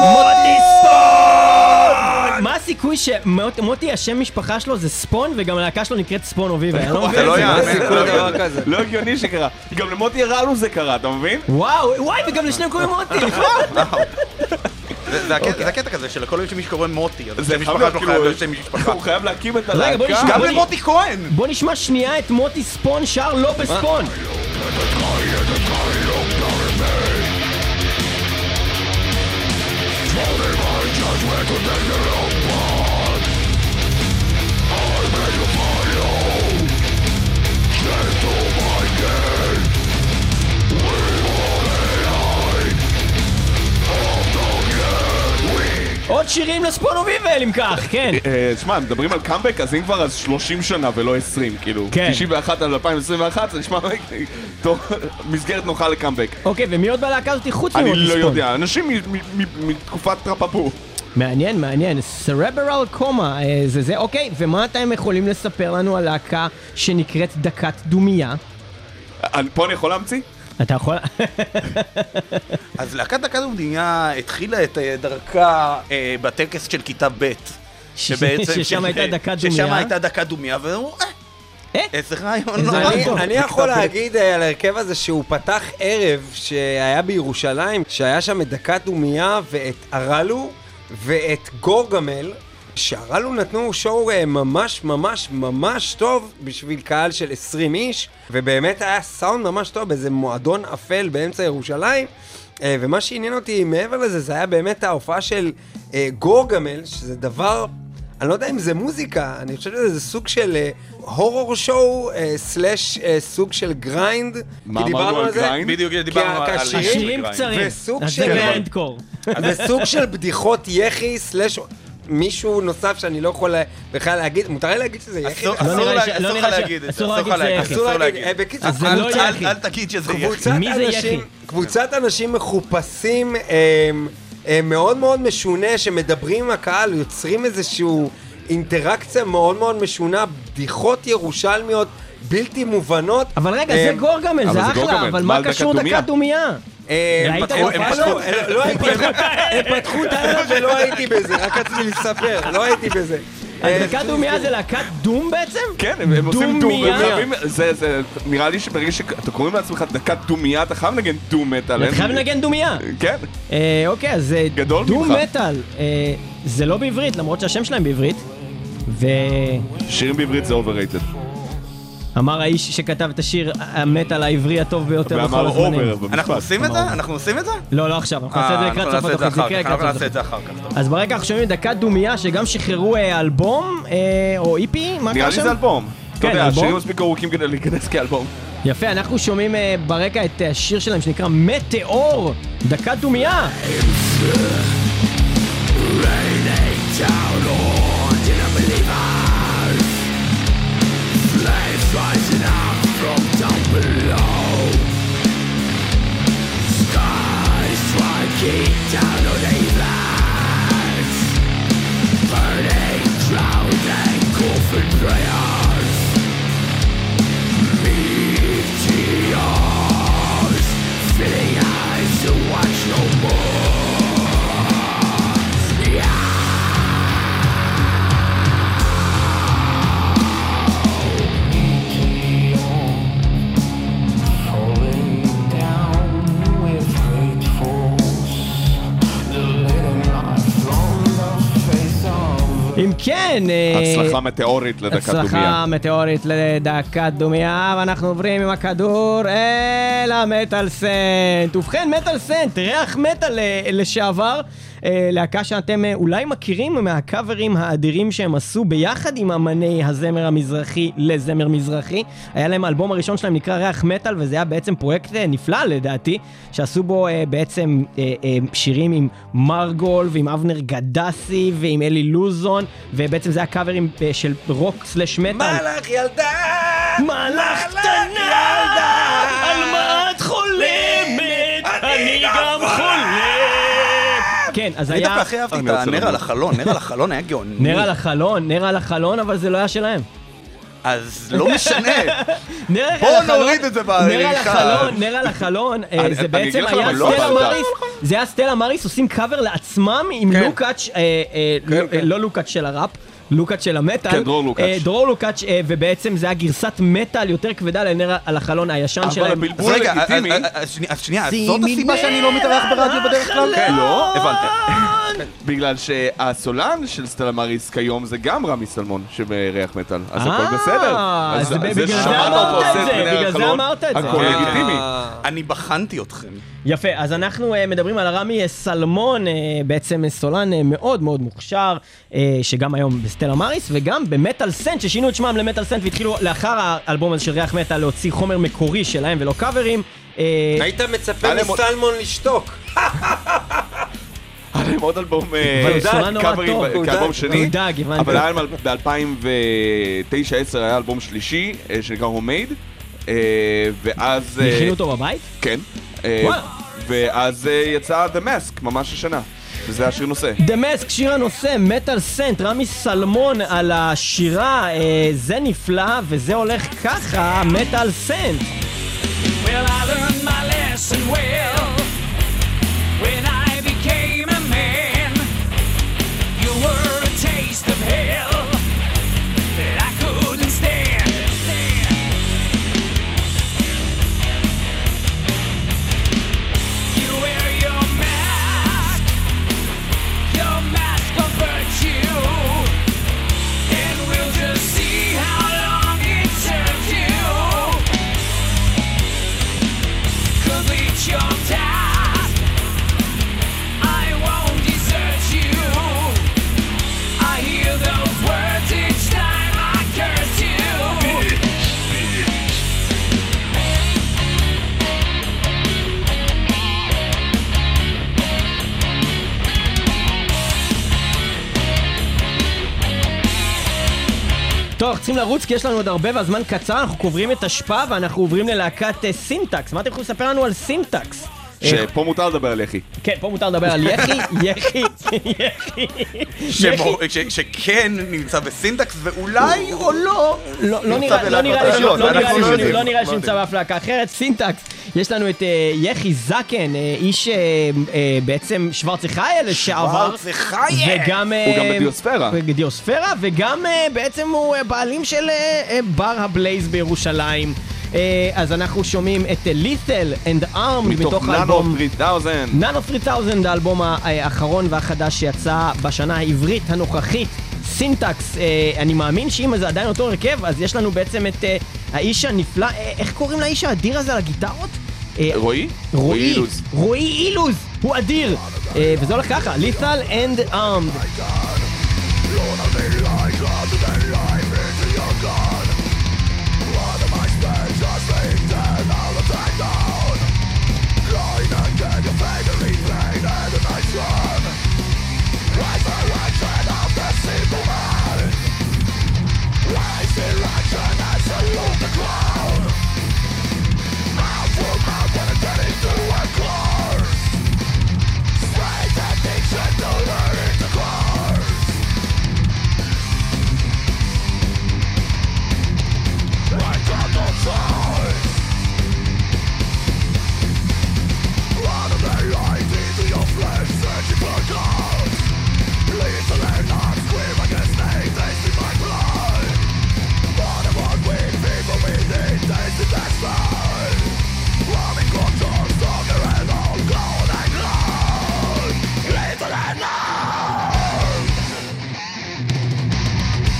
מוטי ספון! מה הסיכוי שמוטי השם משפחה שלו זה ספון וגם הלהקה שלו נקראת ספון אוביבל? אני לא מבין. לא יאמן, לא הגיוני שקרה. גם למוטי הרלו זה קרה, אתה מבין? וואו, וואי, וגם לשניהם קוראים מוטי. זה הקטע כזה שלכל מי שקוראים מוטי, אז שם משפחה שלו חייב להיות שם משפחה. הוא חייב להקים את הלהקה. גם למוטי כהן! בוא נשמע שנייה את מוטי ספון שר לא בספון. עוד שירים לספונו ויבל אם כך, כן. שמע, מדברים על קאמבק, אז אם כבר אז 30 שנה ולא 20, כאילו. כן. 91 עד 2021, זה נשמע מסגרת נוחה לקאמבק. אוקיי, ומי עוד בלהקה הזאתי חוץ ממוטי אני ספון? לא יודע, אנשים מתקופת טרפפו. מעניין, מעניין. סרברל קומה, זה זה, אוקיי, ומה אתם יכולים לספר לנו על להקה שנקראת דקת דומייה? פה אני יכול להמציא? אתה יכול... אז להקת דקת דומייה התחילה את דרכה בטקס של כיתה ב'. ששם הייתה דקת דומייה. ששם הייתה דקת דומייה, ואמרו, אה, איזה רעיון איזה נורא רעיון טוב. אני יכול להגיד אה, על ההרכב הזה שהוא פתח ערב שהיה בירושלים, שהיה שם את דקת דומייה ואת ארלו ואת גורגמל, שהרלו נתנו שואו אה, ממש ממש ממש טוב בשביל קהל של 20 איש, ובאמת היה סאונד ממש טוב באיזה מועדון אפל באמצע ירושלים. אה, ומה שעניין אותי מעבר לזה, זה היה באמת ההופעה של אה, גורגמל, שזה דבר אני לא יודע אם זה מוזיקה, אני חושב שזה סוג של horror show, slash סוג של grind. מה אמרנו על. grind? בדיוק דיברנו על... השירים- קצרים. וסוג אז של- זה grindcore. וסוג של בדיחות יחי, slash מישהו נוסף שאני לא יכול בכלל להגיד, מותר לי להגיד שזה יחי? אסור לא לא לך להגיד את זה, אסור אסור לך להגיד להגיד. זה אסור להגיד, להגיד. אה, בקיצור, אז זה אל- לא אל- תגיד שזה יחי. קבוצת מי זה אנשים, יחי? קבוצת אנשים מחופשים, מאוד מאוד משונה, שמדברים עם הקהל, יוצרים איזשהו אינטראקציה מאוד מאוד משונה, בדיחות ירושלמיות בלתי מובנות. אבל רגע, זה גורגמל, זה אחלה, אבל מה קשור? דקת דומייה? הם פתחו- את הזאת? לא הייתי, הם פתחו את הערב ולא הייתי בזה, רק רציתי לספר, לא הייתי בזה. אז אה, דקת דומייה זה להקת דום בעצם? כן, הם עושים דום, דומיה. זה, זה, נראה לי שברגע שאתה קוראים לעצמך דקת דומיה, אתה חייב לנגן doom metal. אתה חייב לנגן דומייה. כן, אה, אוקיי, אז דום. מטאל. אה, זה לא בעברית, למרות שהשם שלהם בעברית. שירים בעברית זה overrated. ואמר האיש שכתב את השיר המטאל העברי הטוב ביותר בכל ואמר הזמנים. אובר במשפט. אנחנו עושים את זה? אנחנו עושים את זה? לא, לא עכשיו, אנחנו נעשה את זה אה, לקראת סוף התוכנית. זה יקרה לקראת אנחנו סוף נעשה את התוכנית. זה אחר כך. אז ברקע אנחנו שומעים דקת דומייה, שגם שחררו אה, אלבום, אה, או איפי, מה נראה קרה לי זה שם? אלבום. אתה כן, יודע, אלבום. השירים מספיק ארוכים כדי להיכנס כאלבום. יפה, אנחנו שומעים ברקע את השיר שלהם שנקרא מטאור, דקת דומייה. rising up from down below. Skies down on Burning, prayers. Meteors Filling eyes to watch no more. אם כן, אה, הצלחה מטאורית לדקת דומיה. הצלחה מטאורית לדקת דומייה, ואנחנו עוברים עם הכדור אל המטאל סנט. ובכן, מטאל סנט, ריח מטאל אה, לשעבר, להקה שאתם אולי מכירים מהקאברים האדירים שהם עשו ביחד עם אמני הזמר המזרחי לזמר מזרחי. היה להם האלבום הראשון שלהם נקרא ריח מטאל, וזה היה בעצם פרויקט נפלא לדעתי, שעשו בו בעצם שירים עם מרגול ועם אבנר גדסי ועם אלי לוזון, ובעצם זה היה קאברים של רוק סלש מטאל. מלאך ילדה! מלאך קטנה! על מה את חולמת? אני גם חולם! כן, אז אני היה... דווקא הכי אהבתי את הנר על החלון, נר על החלון היה גאוני. נר על החלון, נר על החלון, אבל זה לא היה שלהם. אז לא משנה. נר על בוא החלון- נוריד את זה נר על בעריכה. החלון, נר על החלון, אה, אני- זה אני בעצם היה לא סטלה מריס, זה היה סטלה מריס עושים קאבר לעצמם עם כן. לוקאץ', אה, אה, כן, לא- כן. לא לוקאץ' של הראפ. לוקאץ' של המטאל, כן, דרור לוקאץ'. אה, דרור לוקאץ', אה, ובעצם זה היה גרסת מטאל יותר כבדה לנר על החלון הישן אבל שלהם. אז הבלבול רגע, לגיטימי. אז- אז שנייה, אז שנייה, זאת הסיבה שאני לא מתארח ברדיו בדרך כלל? כן. לא, הבנתי. בגלל שהסולן של סטלה מריס כיום זה גם רמי סלמון שבריח מטאל, אז אה, הכל בסדר. אז בגלל זה אמרת את זה, בגלל זה אמרת את זה. הכל אה. לגיטימי. אני בחנתי אתכם. יפה, אז אנחנו uh, מדברים על רמי אה, סלמון, uh, בעצם אה, סולן uh, מאוד מאוד מוכשר, uh, שגם היום בסטלה מריס, וגם במטאל סנט, ששינו את שמם למטאל סנט והתחילו לאחר האלבום הזה של ריח מטאל להוציא חומר מקורי שלהם ולא קאברים. Uh, היית מצפה מסלמון לשתוק. היה להם עוד אלבום אה, קאברים, כאלבום שני. אבל היה להם ב-2009-2010 היה אלבום שלישי אה, שנקרא הומייד, ואז... אה, הכינו אותו בבית? כן. אה, וואלה. ואז אה, יצא The Mask, ממש השנה. וזה השיר נושא. דמסק, שיר הנושא, מטאל סנט, רמי סלמון על השירה, אה, זה נפלא, וזה הולך ככה, מטאל סנט. Well, I learned my lesson well טוב, אנחנו צריכים לרוץ כי יש לנו עוד הרבה והזמן קצר, אנחנו קוברים את אשפה ואנחנו עוברים ללהקת אה, סינטקס. מה אתם יכולים לספר לנו על סינטקס? שפה מותר לדבר על יחי. כן, פה מותר לדבר על יחי, יחי, יחי. שכן נמצא בסינטקס, ואולי או לא. לא לא נראה לא לי בלהקות שהוא- לא אחרות, נראה לי אנחנו לא שהוא- יודעים. לא נראה לי שהוא נמצא באף להקה אחרת. סינטקס, יש לנו את אה, יחי זקן, אה, איש אה, בעצם שוורצי חייל לשעבר. וגם... אה, הוא גם בדיוספירה. בדיוספירה, וגם בעצם הוא בעלים של בר הבלייז בירושלים. אה, אז אנחנו שומעים את לית'ל אנד ארם מתוך מתוך נאנו האלבום 3000. נאנו 3000, האלבום האחרון והחדש שיצא בשנה העברית הנוכחית. סינטקס, אה, אני מאמין שאם זה עדיין אותו הרכב, אז יש לנו בעצם את אה, האיש הנפלא, איך קוראים לאיש האדיר הזה על הגיטרות? רועי? רועי אילוז. רועי אילוז, הוא אדיר. וזה הולך ככה, lethal and armed.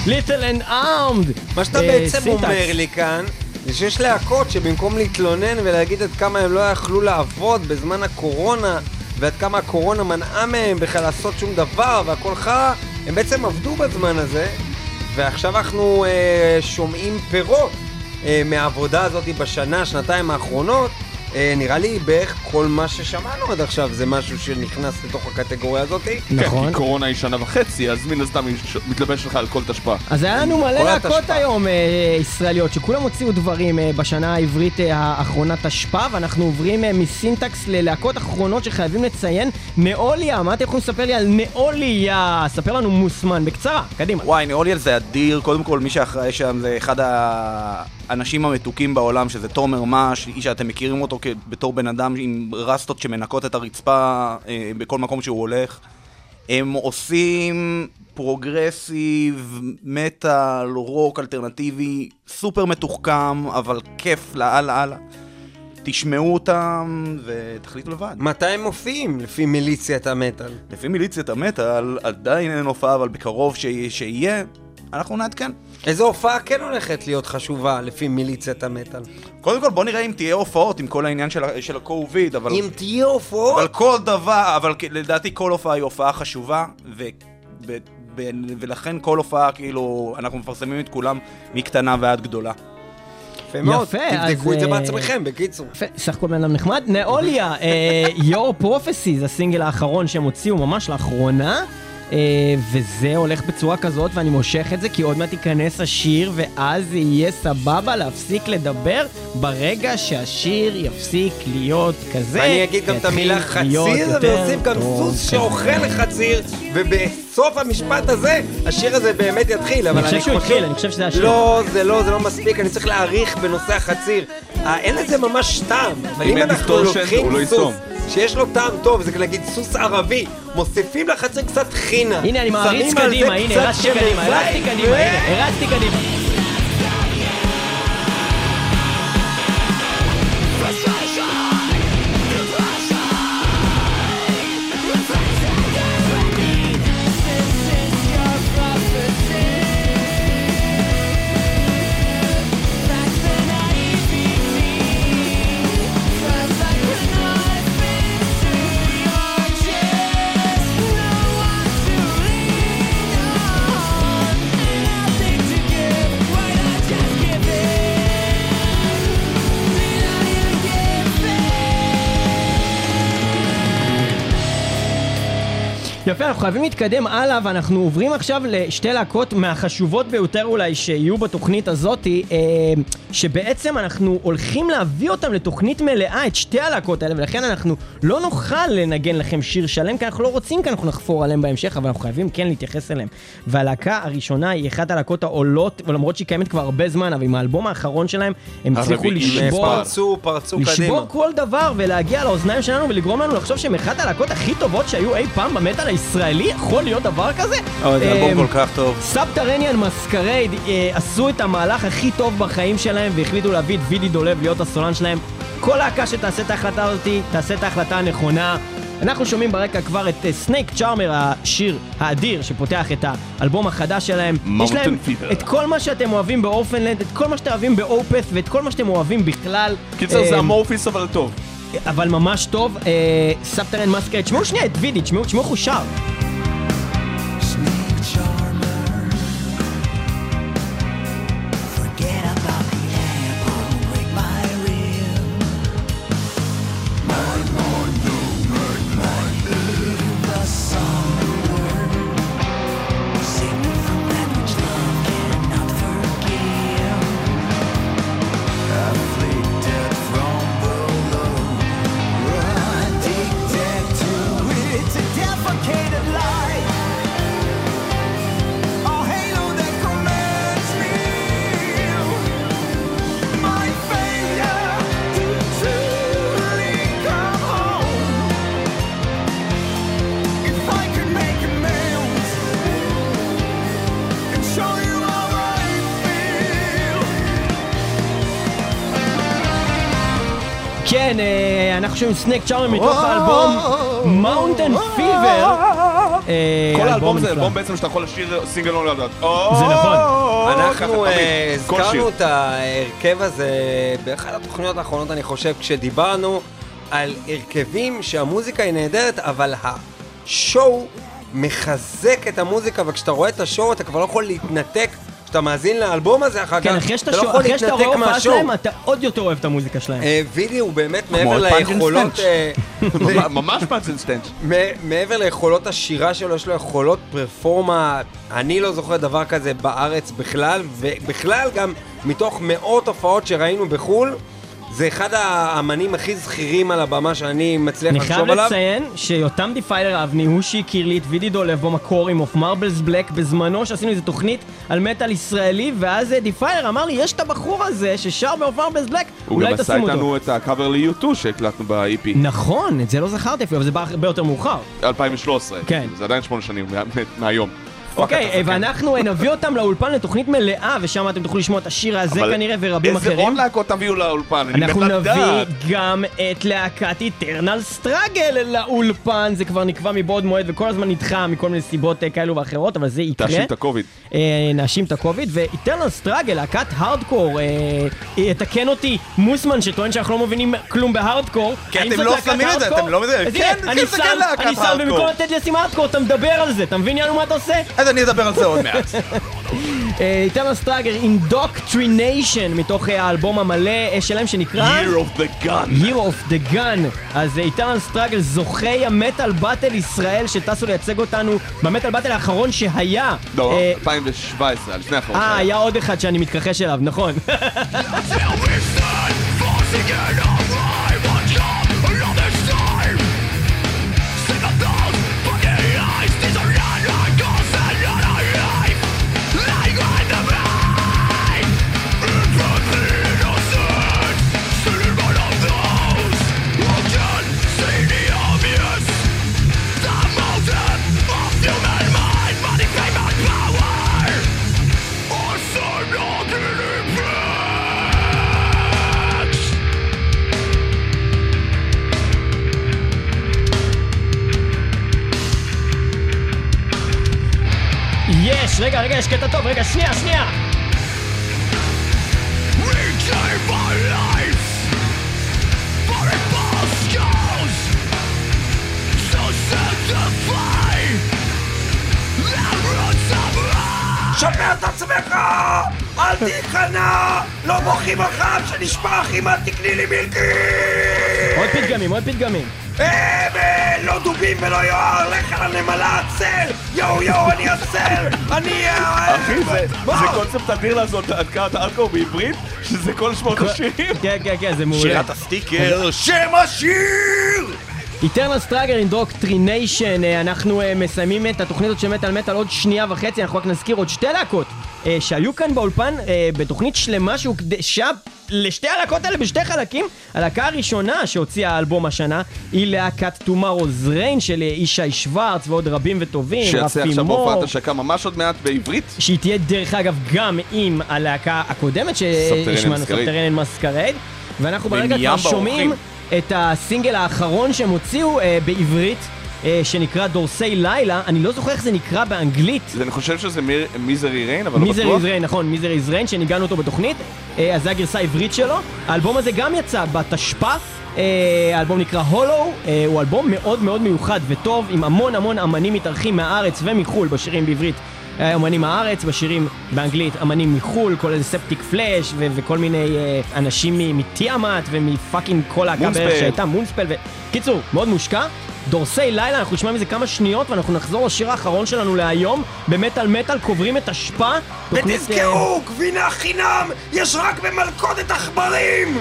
Little and armed. מה שאתה אה, בעצם. אומר לי כאן, זה שיש להקות שבמקום להתלונן ולהגיד עד כמה הם לא יכלו לעבוד בזמן הקורונה, ועד כמה הקורונה מנעה מהם בכלל לעשות שום דבר והכל חרא, הם בעצם עבדו בזמן הזה, ועכשיו אנחנו אה, שומעים פירות אה, מהעבודה הזאת בשנה, שנתיים האחרונות. אה, נראה לי בערך כל מה ששמענו עד עכשיו זה משהו שנכנס לתוך הקטגוריה הזאת. נכון. כן, כי קורונה היא שנה וחצי, אז מן הסתם היא מתלבש לך על כל תשפ"א. אז היה לנו מלא להקות התשפ"א. היום אה, ישראליות, שכולם הוציאו דברים אה, בשנה העברית האחרונה תשפ"א, ואנחנו עוברים מסינטקס ללהקות אחרונות שחייבים לציין. נאוליה, מה אתם יכולים לספר לי על נאוליה? ספר לנו מוסמן, בקצרה, קדימה. וואי, נאוליאל זה אדיר, קודם כל מי שאחראי שם זה אחד האנשים המתוקים בעולם, שזה תומר מש, איש שאתם מכירים אותו בתור בן אדם עם רסטות שמנקות את הרצפה אה, בכל מקום שהוא הולך. הם עושים progressive, metal, רוק אלטרנטיבי, סופר מתוחכם, אבל כיף לאללה אללה. תשמעו אותם ותחליטו לבד. מתי הם מופיעים לפי מיליציית המטאל? לפי מיליציית המטאל, עדיין אין הופעה, אבל בקרוב ש- שיהיה, אנחנו נעדכן. איזו הופעה כן הולכת להיות חשובה לפי מיליציית המטאל? קודם כל בוא נראה אם תהיה הופעות עם כל העניין של, של ה-COVID, אבל, אם תהיה הופעות... אבל כל דבר, אבל לדעתי כל הופעה היא הופעה חשובה, ו, ב, ב, ולכן כל הופעה, כאילו, אנחנו מפרסמים את כולם מקטנה ועד גדולה. יפה מאוד, תבדקו אז, את זה אה, בעצמכם, בקיצור. יפה, סך הכל בן אדם נחמד. נאוליה, אה, Your Prophecy, זה הסינגל האחרון שהם הוציאו ממש לאחרונה. אה, וזה הולך בצורה כזאת, ואני מושך את זה, כי עוד מעט ייכנס השיר, ואז יהיה סבבה להפסיק לדבר ברגע שהשיר יפסיק להיות כזה. אני אגיד גם את המילה חציר, יותר ואוסיף גם טוב סוס. שאוכל חציר, ובסוף המשפט הזה, השיר הזה באמת יתחיל, אבל אני חושב שהוא התחיל, אני חושב שזה השיר. לא, זה לא, זה לא מספיק, אני צריך להעריך בנושא החציר. אה, אין לזה ממש טעם, אבל אם אנחנו לוקחים לא סוס. שיש לו טעם טוב, זה נגיד סוס ערבי, מוסיפים לחציר קצת חינה. הנה, אני מעריץ קדימה, הנה, הרצתי קדימה, הרצתי קדימה, הנה, הרצתי קדימה. יפה, אנחנו חייבים להתקדם הלאה, ואנחנו עוברים עכשיו לשתי להקות מהחשובות ביותר אולי שיהיו בתוכנית הזאתי, אה, שבעצם אנחנו הולכים להביא אותם לתוכנית מלאה, את שתי הלהקות האלה, ולכן אנחנו לא נוכל לנגן לכם שיר שלם, כי אנחנו לא רוצים כי אנחנו נחפור עליהם בהמשך, אבל אנחנו חייבים כן להתייחס אליהם. והלהקה הראשונה היא אחת הלהקות העולות, ולמרות שהיא קיימת כבר הרבה זמן, אבל עם האלבום האחרון שלהם, הם הצליחו לשבור... פרצו, פרצו קדימה. לשבור כל דבר ולהגיע לאוזניים שלנו ולגרום לנו לחשוב שהם אחת הלהקות הכי טובות שהיו אי פעם במטאל הישראלי, יכול להיות דבר כזה? אבל זה אלבום אמ, כל כך טוב. Subterranean Masquerade אה, עשו את המהלך הכי טוב בחיים שלהם והחליטו להביא את וידי דולב להיות הסולן שלהם. כל להקה שתעשה את ההחלטה הזאתי, תעשה את ההחלטה הנכונה. אנחנו שומעים ברקע כבר את Snake Charmer, השיר האדיר שפותח את האלבום החדש שלהם. יש להם Fever. את כל מה שאתם אוהבים באורפנד לנד, את כל מה שאתם אוהבים באופת ואת כל מה שאתם אוהבים בכלל. קיצר זה אמ, אמורפיס אבל טוב. אבל ממש טוב. Subterranean Masquerade, תשמעו שנייה את וידי, תשמעו איך הוא שר. אה, שומעים סנייק צ'ארמר מתוך האלבום Mountain Fever. כל האלבום זה אלבום בעצם שאתה יכול לשיר סינגל לא לדעת. זה נכון. אנחנו אה, שיר. הזכרנו את ההרכב הזה באחת התוכניות האחרונות, אני חושב, כשדיברנו על הרכבים שהמוזיקה היא נהדרת, אבל ה show מחזק את המוזיקה, וכשאתה רואה את ה show אתה כבר לא יכול להתנתק. כשאתה מאזין לאלבום הזה אחר כך, כן, אחרי שאתה אתה לא שו- יכול אחרי שאתה רואה להתנתק הופעה מה show. שלהם, אתה עוד יותר אוהב את המוזיקה שלהם. אה, וידי הוא באמת מעבר פאנג'ן ליכולות. אה, ממש- ממש פאנצ'ן סטנץ'. מ- מעבר ליכולות השירה שלו, יש לו יכולות פרפורמה, אני לא זוכר דבר כזה בארץ בכלל, ובכלל גם מתוך מאות הופעות שראינו בחו"ל, זה אחד האמנים הכי זכירים על הבמה שאני מצליח אני חייב לחשוב עליו. לציין שיותם Defiler אבני הוא שהכיר לי את וידי דולב במקור עם Of Marbles Black בזמנו שעשינו איזה תוכנית על מטאל ישראלי ואז אה, Defiler אמר לי יש את הבחור הזה ששר ב Of Marbles Black הוא אולי גם עשה תשים אותו. איתנו את הקאבר ל-U2 שהקלטנו ב-EP. נכון, את זה לא זכרתי אפילו, אבל זה בא הרבה יותר מאוחר. 2013. כן. זה עדיין שמונה שנים מה- מהיום. אוקיי, ואנחנו אה, נביא אותם לאולפן לתוכנית מלאה, ושם אתם תוכלו לשמוע את השיר הזה כנראה ורבים איזה אחרים. עוד להקות תביאו לאולפן? אני אנחנו מת נביא. גם את להקת Eternal Struggle לאולפן, זה כבר נקבע מבעוד מועד וכל הזמן נדחה מכל מיני סיבות אה, כאלו ואחרות, אבל זה יקרה. תאשים את הקוביד. אה, נאשים את הקוביד, ו Eternal Struggle, להקת הארדקור, יתקן אותי מוסמן שטוען שאנחנו לא מבינים כלום בהארדקור. כי האם אתם לא שמים את זה? אתם לא מבינים. כן, כן, אני זה שם- כן להקת אני שם, הארדקור. ובמקום לתת לי לשים הארדקור, אתה מדבר על זה, אתה מבין יאנו מה אתה עושה? אז אני אדבר על זה עוד מעט. Eternal Struggle, Indoctrination, מתוך אה, האלבום המלא אה, שלהם שנקרא... Year of the Gun. Year of the Gun. אז Eternal Struggle, זוכי ה Metal Battle ישראל שטסו לייצג אותנו במטאל באטל האחרון שהיה. לא, אה, 2017, לפני האחרון. אה. היה עוד אחד שאני מתכחש אליו, נכון. רגע, יש קטע טוב, רגע, שנייה, שנייה. שפר את עצמך! אל תיכנע! לא מוחים החם שנשפך אם אל תקני לי מילקי! עוד פתגמים, עוד פתגמים. הם לא דובים ולא יוהר, לך על הנמלה הצל! יואו יואו אני הצל! אני... אה, אחי, זה קונספט אדיר לעשות הדקת האלכוהול בעברית, שזה כל שמות השירים. כן, כן, כן, זה מעולה. שירת הסטיקר, שם השיר! Eternal Struggle Indoctrination, אנחנו אה, מסיימים את התוכנית הזאת של מטאל מטאל עוד שנייה וחצי, אנחנו רק נזכיר עוד שתי להקות אה, שהיו כאן באולפן אה, בתוכנית שלמה שהוקדשה לשתי הלהקות האלה בשתי חלקים. הלהקה הראשונה שהוציאה האלבום השנה היא להקת Tomorrow's Rain של אה, ישי שוורץ ועוד רבים וטובים, רפי עכשיו מור. בהופעת השקה ממש עוד מעט בעברית. שהיא תהיה דרך אגב גם עם הלהקה הקודמת שהשמענו. Subterranean Masquerade ואנחנו ברגע כבר. שומעים את הסינגל האחרון שהם הוציאו אה, בעברית אה, שנקרא דורסי לילה, אני לא זוכר איך זה נקרא באנגלית זה- אני חושב שזה Misery Rain, אבל לא בטוח. Misery Rain, נכון, Misery Rain, שניגנו אותו בתוכנית, אה, אז זו הגרסה העברית שלו. האלבום הזה גם יצא בתשפ"א, אה, האלבום נקרא הולו, אה, הוא אלבום מאוד מאוד מיוחד וטוב, עם המון המון אמנים מתארחים מהארץ ומחו"ל בשירים בעברית. אה, אמנים מהארץ, בשירים באנגלית, אמנים מחו"ל, כולל Septicflesh ו- וכל מיני אה, אנשים מ- מ Tiamat ומ fucking כל. בערך שהייתה, מונספל ו... קיצור, מאוד מושקע. דורסי לילה, אנחנו נשמע מזה כמה שניות ואנחנו נחזור לשיר האחרון שלנו להיום. במטאל מטאל קוברים את אשפה. ותזכרו, גבינה חינם יש רק במלכודת עכברים!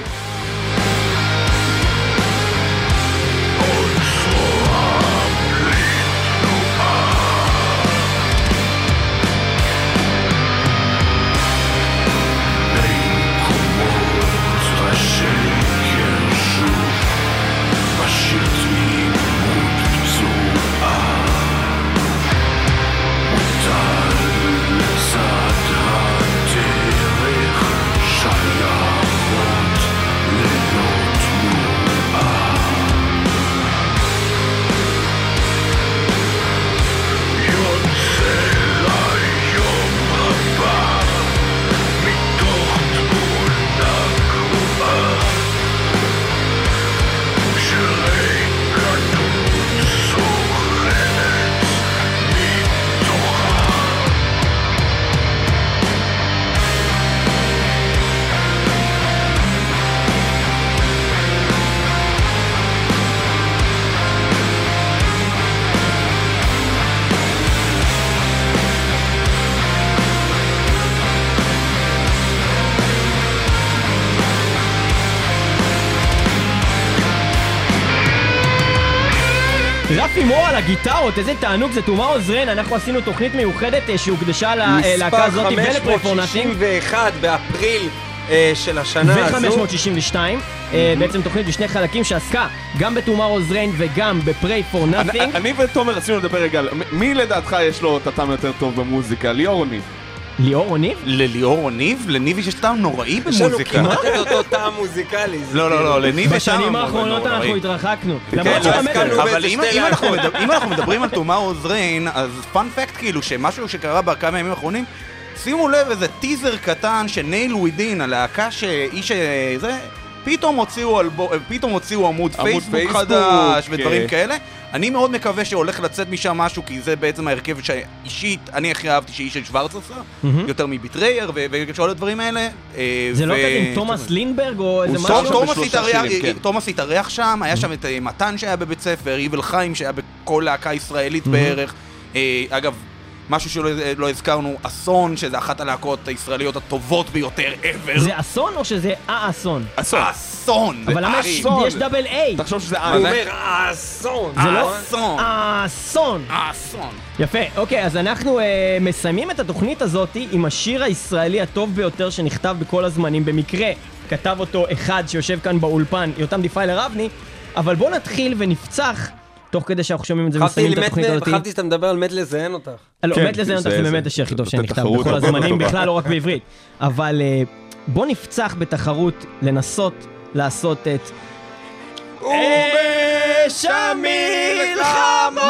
הגיטרות, איזה תענוג זה תומר עוזרן, אנחנו עשינו תוכנית מיוחדת אה, שהוקדשה ללהקה הזאת ולפרפורנטים. מספר 561 באפריל אה, של השנה הזו. ו-562, בעצם תוכנית בשני חלקים שעסקה גם בתומר עוזרן וגם ב-Pray for אני- Nothing. אני ותומר רצינו לדבר רגע, מי לדעתך יש לו את הטעם יותר טוב במוזיקה? ליאור או ניב? ליאור רוניב? לליאור או ניב? לניב יש טעם נוראי יש לנו במוזיקה. כמעט את אותו טעם מוזיקלי. לא, לא, כאילו- לא, לניב יש טעם בשנים האחרונות נוראי. אנחנו התרחקנו. כן, לא. אבל אם, אנחנו מדברים על Tomorrow's Rain, אז fun fact כאילו שמשהו שקרה בכמה ימים האחרונים, שימו לב איזה טיזר קטן של Nail Within, הלהקה שאיש זה, פתאום הוציאו, אלבו, פתאום הוציאו עמוד, עמוד פייסבוק, פייסבוק, חדש כן. ודברים כאלה. אני מאוד מקווה שהולך לצאת משם משהו, כי זה בעצם ההרכב שאישית, אני הכי אהבתי שישי שוורץ עשה, יותר מ Betrayer וכל הדברים האלה. אה, זה לא ו- כזה עם תומאס לינברג או איזה משהו? תומאס התארח- שירים, כן. תומאס התארח שם, היה שם את אה, מתן שהיה בבית ספר, יבל חיים שהיה בכל להקה ישראלית בערך. אה, אגב, משהו שלא לא הזכרנו, אסון, שזה אחת הלהקות הישראליות הטובות ביותר ever. זה אסון או שזה האסון? אסון. אסון! אבל למה יש- אסון. יש דאבל איי? תחשוב שזה הוא אה, אומר, האסון. זה לא אסון! האסון. אסון! יפה, אוקיי, אז אנחנו אה, מסיימים את התוכנית הזאת עם השיר הישראלי הטוב ביותר שנכתב בכל הזמנים. במקרה כתב אותו אחד שיושב כאן באולפן, יותם Defiler אבני, אבל בואו נתחיל ונפצח, תוך כדי שאנחנו שומעים את זה ומסיימים את התוכנית הזאת. חשבתי שאתה מדבר על מת לזיין אותך. לא, באמת לזיין אותך זה- באמת השיר הכי טוב זה שנכתב בכל הזמנים. בכלל לא רק בעברית. אבל אה, בואו נפצח בתחרות לנסות לעשות את... אש המלחמות!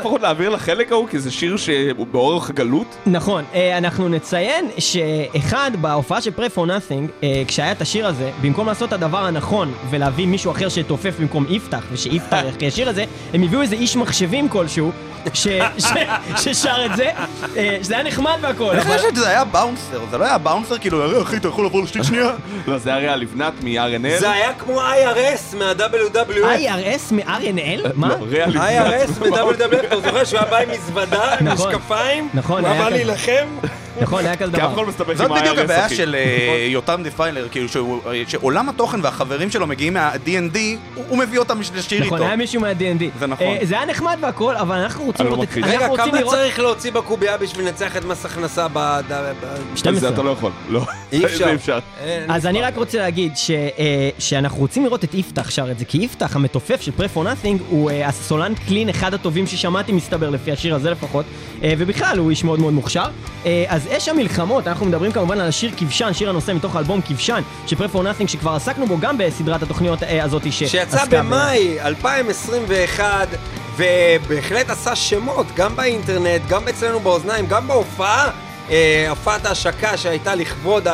אפשר לפחות להעביר לחלק ההוא, כי זה שיר שהוא באורך הגלות. נכון, אה, אנחנו נציין שאחד, בהופעה של Pray for Nothing, אה, כשהיה את השיר הזה, במקום לעשות את הדבר הנכון ולהביא מישהו אחר שיתופף במקום יפתח, ושיפתח יחכה השיר הזה, הם הביאו איזה איש מחשבים כלשהו, ש- ש- ששר את זה, אה, שזה היה נחמד והכל, אני. חושב שזה היה באונסר, זה לא היה באונסר כאילו, "אה, אחי, אתה יכול לעבור לשתיק שנייה? לא, זה הרי לבנת מ-RNL. זה היה כמו IRS מה-WWF. IRS מ-RNL? מה? לא, לבנת. IRS מ-WWF, אתה זוכר שהוא היה בא עם מזוודה, עם נכון. משקפיים? נכון, הוא היה בא. להילחם? נכון, היה כזה כי אף אחד דבר. לא מסתבך זאת עם בדיוק ה-IRS, הבעיה אחי. של אה, יותם דפיילר, כאילו שהוא- אה, שעולם התוכן והחברים שלו מגיעים מה-D&D, הוא הוא מביא אותם לשיר איתו. נכון, היה מישהו מה-D&D. זה נכון. אה, זה היה נחמד והכל, אבל אנחנו רוצים לראות. רגע, אנחנו רוצים כמה לראות... צריך להוציא בקובייה בשביל לנצח את מס הכנסה ב... ב- ב- 12. זה אתה לא יכול. לא. אי אפשר. זה אפשר. אין, אז אני רק רוצה להגיד ש, אה, שאנחנו רוצים לראות את יפתח שר את זה, כי יפתח המתופף של Pray for Nothing הוא אה, הסולן קלין אחד הטובים ששמעתי מסתבר לפי השיר הזה לפחות, אה, ובכלל הוא איש מאוד מאוד מוכשר. אה, אז אש המלחמות, אנחנו מדברים כמובן על השיר כבשן, שיר הנושא מתוך האלבום כבשן של Pray for Nothing שכבר עסקנו בו גם בסדרת התוכניות אה, הזאת שעסקה שיצא במאי 2021, ובהחלט עשה שמות, גם באינטרנט, גם אצלנו באוזניים, גם בהופעה, אה, הופעת ההשקה שהייתה לכבוד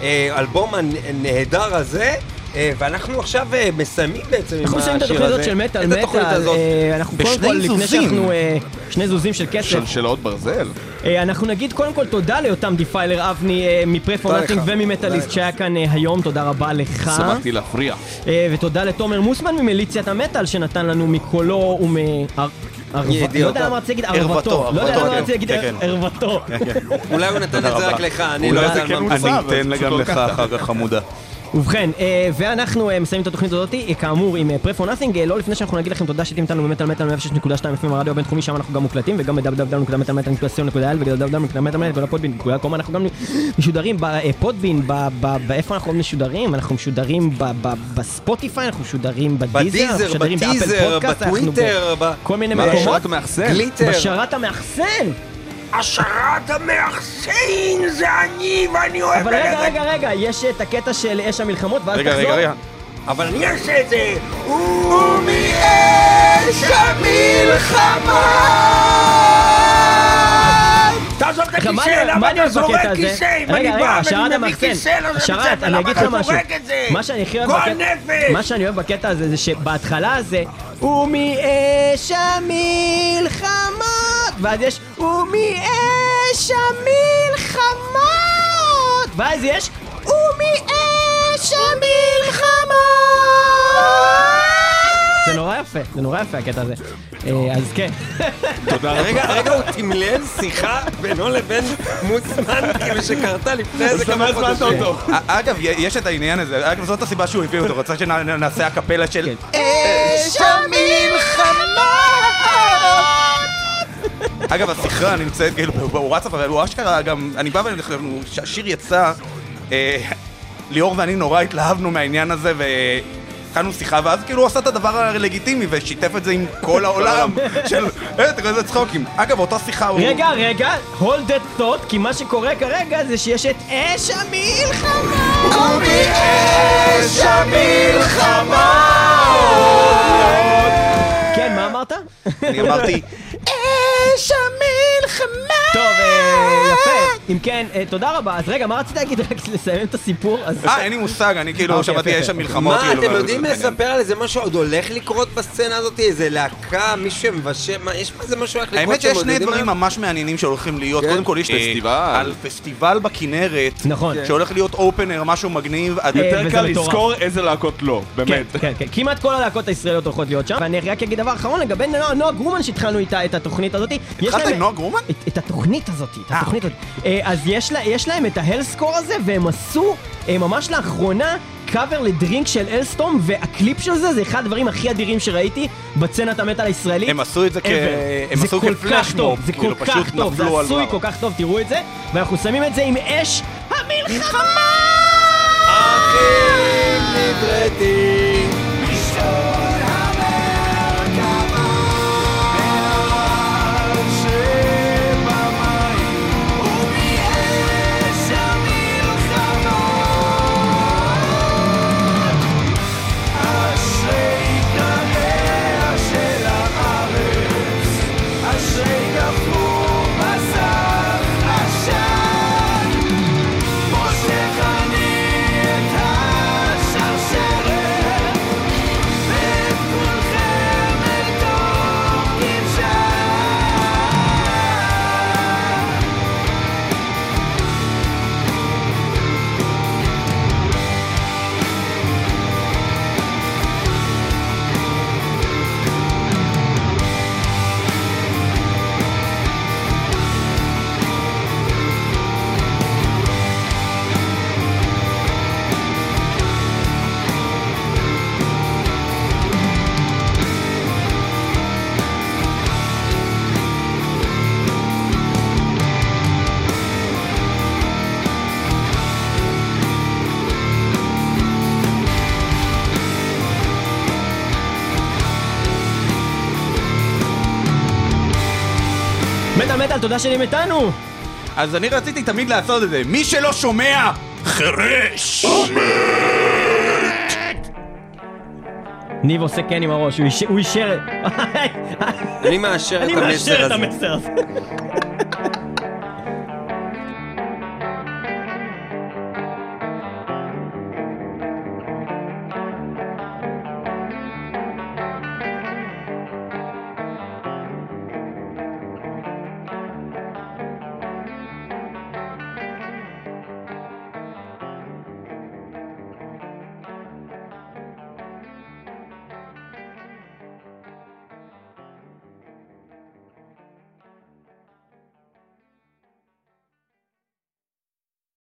האלבום הנהדר הזה. אה, ואנחנו עכשיו אה, מסיימים בעצם עם אנחנו מסיימים את השיר התוכנית הזאת הזה. של מטאל מטאל, הזאת. אה, אנחנו קודם בשני כל, לפני זוזים. שאנחנו, שני זוזים של כסף, של שלאות ברזל. אנחנו נגיד קודם כל תודה ליותם Defiler אבני מ Prey For תודה Nothing לך. וממטאליסט שהיה כאן היום, תודה רבה לך. שמחתי להפריע. ותודה לתומר מוסמן ממיליציית המטאל שנתן לנו מקולו ומ... לא. יודע למה רציתי להגיד ערוותו, ערוותו, לא יודע ערוותו, למה כן, רציתי להגיד כן, כן. ערוותו. אולי הוא נתן את זה רק. לך, אני לא יודע על כן מה הוא. ניסה. אני אתן פשוט גם לא לך. אחר כך חמודה. ובכן, אה, ואנחנו אה, מסיימים את התוכנית הזאת, אה, כאמור עם Prey For Nothing, לא לפני שאנחנו נגיד לכם תודה שאתם איתנו במטאל מטאל 106.2 FM הרדיו הבינתחומי, שם אנחנו גם מוקלטים, וגם ב-www.מטאלמטאל.co.il ו-www.podbean.com אנחנו גם משודרים בפודבין, באיפה אנחנו משודרים? אנחנו משודרים בספוטיפיי, אנחנו משודרים בדיזר, אנחנו משודרים באפל פודקאסט, בטוויטר, בכל מיני מקומות. בשרת המאחסן. השרת המאחסן זה אני ואני אוהב אבל רגע, רגע, רגע, יש את הקטע של אש המלחמות, ואז רגע, תחזור. רגע, רגע. אבל אני אעשה את זה ומאש המלחמה תעזוב את רגע, מה הכיסא, אני- מה למה אני אתה זורק? כיסא? אם רגע, אני רגע, בא השרת ואני מביא המאחסן. כיסא לבית השרת, ספר, אני למה אגיד לך אתה משהו. זורק את זה? מה שאני הכי אוהב גועל בקטע... נפש! מה שאני אוהב בקטע הזה זה שבהתחלה זה ומאש המלחמות ואז יש ומאש המלחמות ואז יש ומאש המלחמות זה נורא יפה זה נורא יפה הקטע הזה. אה, אז כן. תודה רבה. רגע, הוא תמלל שיחה בינו לבין מוסמן, כאילו שקרתה לפני איזה כמה חודשים. אגב, יש את העניין הזה, אגב, זאת הסיבה שהוא הביא אותו, רוצה שנעשה הקפלה של... כן. אש המלחמה! אגב, השיחה נמצאת כאילו בוואטסאפ, אבל הוא אשכרה גם, אני בא ואני חושב, כשהשיר יצא, אה, ליאור ואני נורא התלהבנו מהעניין הזה, והתחלנו שיחה, ואז כאילו הוא עשה את הדבר הלגיטימי, ושיתף את זה עם כל העולם, של, אה, תראה איזה צחוקים. אגב, באותה שיחה הוא... רגע, רגע, hold that thought, כי מה שקורה כרגע זה שיש את אש המלחמה! ומאש המלחמה כן, מה אמרת? אני אמרתי, אש המלחמה! טוב, אה, יפה. אם כן, אה, תודה רבה. אז רגע, מה רצית להגיד? רק לסיים את הסיפור? אה, אין לי מושג, אני כאילו אוקיי, שמעתי יפה, אש יפה. המלחמות, מה, כאילו, אתם וזה יודעים. לספר על איזה משהו עוד הולך לקרות בסצנה הזאת? איזה להקה, מישהו שמבשל, מה, יש איזה משהו הולך לקרות האמת שיש שני דברים? ממש מעניינים שהולכים להיות. כן. קודם כל יש אה, פסטיבל. על פסטיבל בכנרת, נכון. שהולך להיות אופנר, משהו מגניב. יותר קל. לזכור איזה להקות לא, כן, באמת. כן, כן. כמעט כל הלהקות הישראליות הולכות להיות שם. ואני רק אגיד דבר אחרון לגבי נועה גרומן שהתחלנו איתה את התוכנית הזאת. יש התחלת עם נועה גרומן? את, את התוכנית הזאת, את אה, התוכנית הזאת. אה, אז יש, לה, יש להם את ההלסקור הזה, והם עשו אה, ממש לאחרונה קאבר לדרינק של אלסטום, והקליפ של זה זה אחד הדברים הכי אדירים שראיתי בצנת המטאל הישראלית. הם עשו את זה כ-. הם זה עשו כל כפלאש כך טוב, מוב, זה כאילו, כל כך טוב, זה עשוי. כל כך טוב, תראו את זה, ואנחנו שמים את זה עם אש המלחמה! אחים נדרתי תודה שאתם איתנו! אז אני רציתי תמיד לעשות את זה. מי שלא שומע, חירש! ניב עושה כן עם הראש, הוא אישר-. אני מאשר את אני המסר מאשר את הזה. המסר הזה.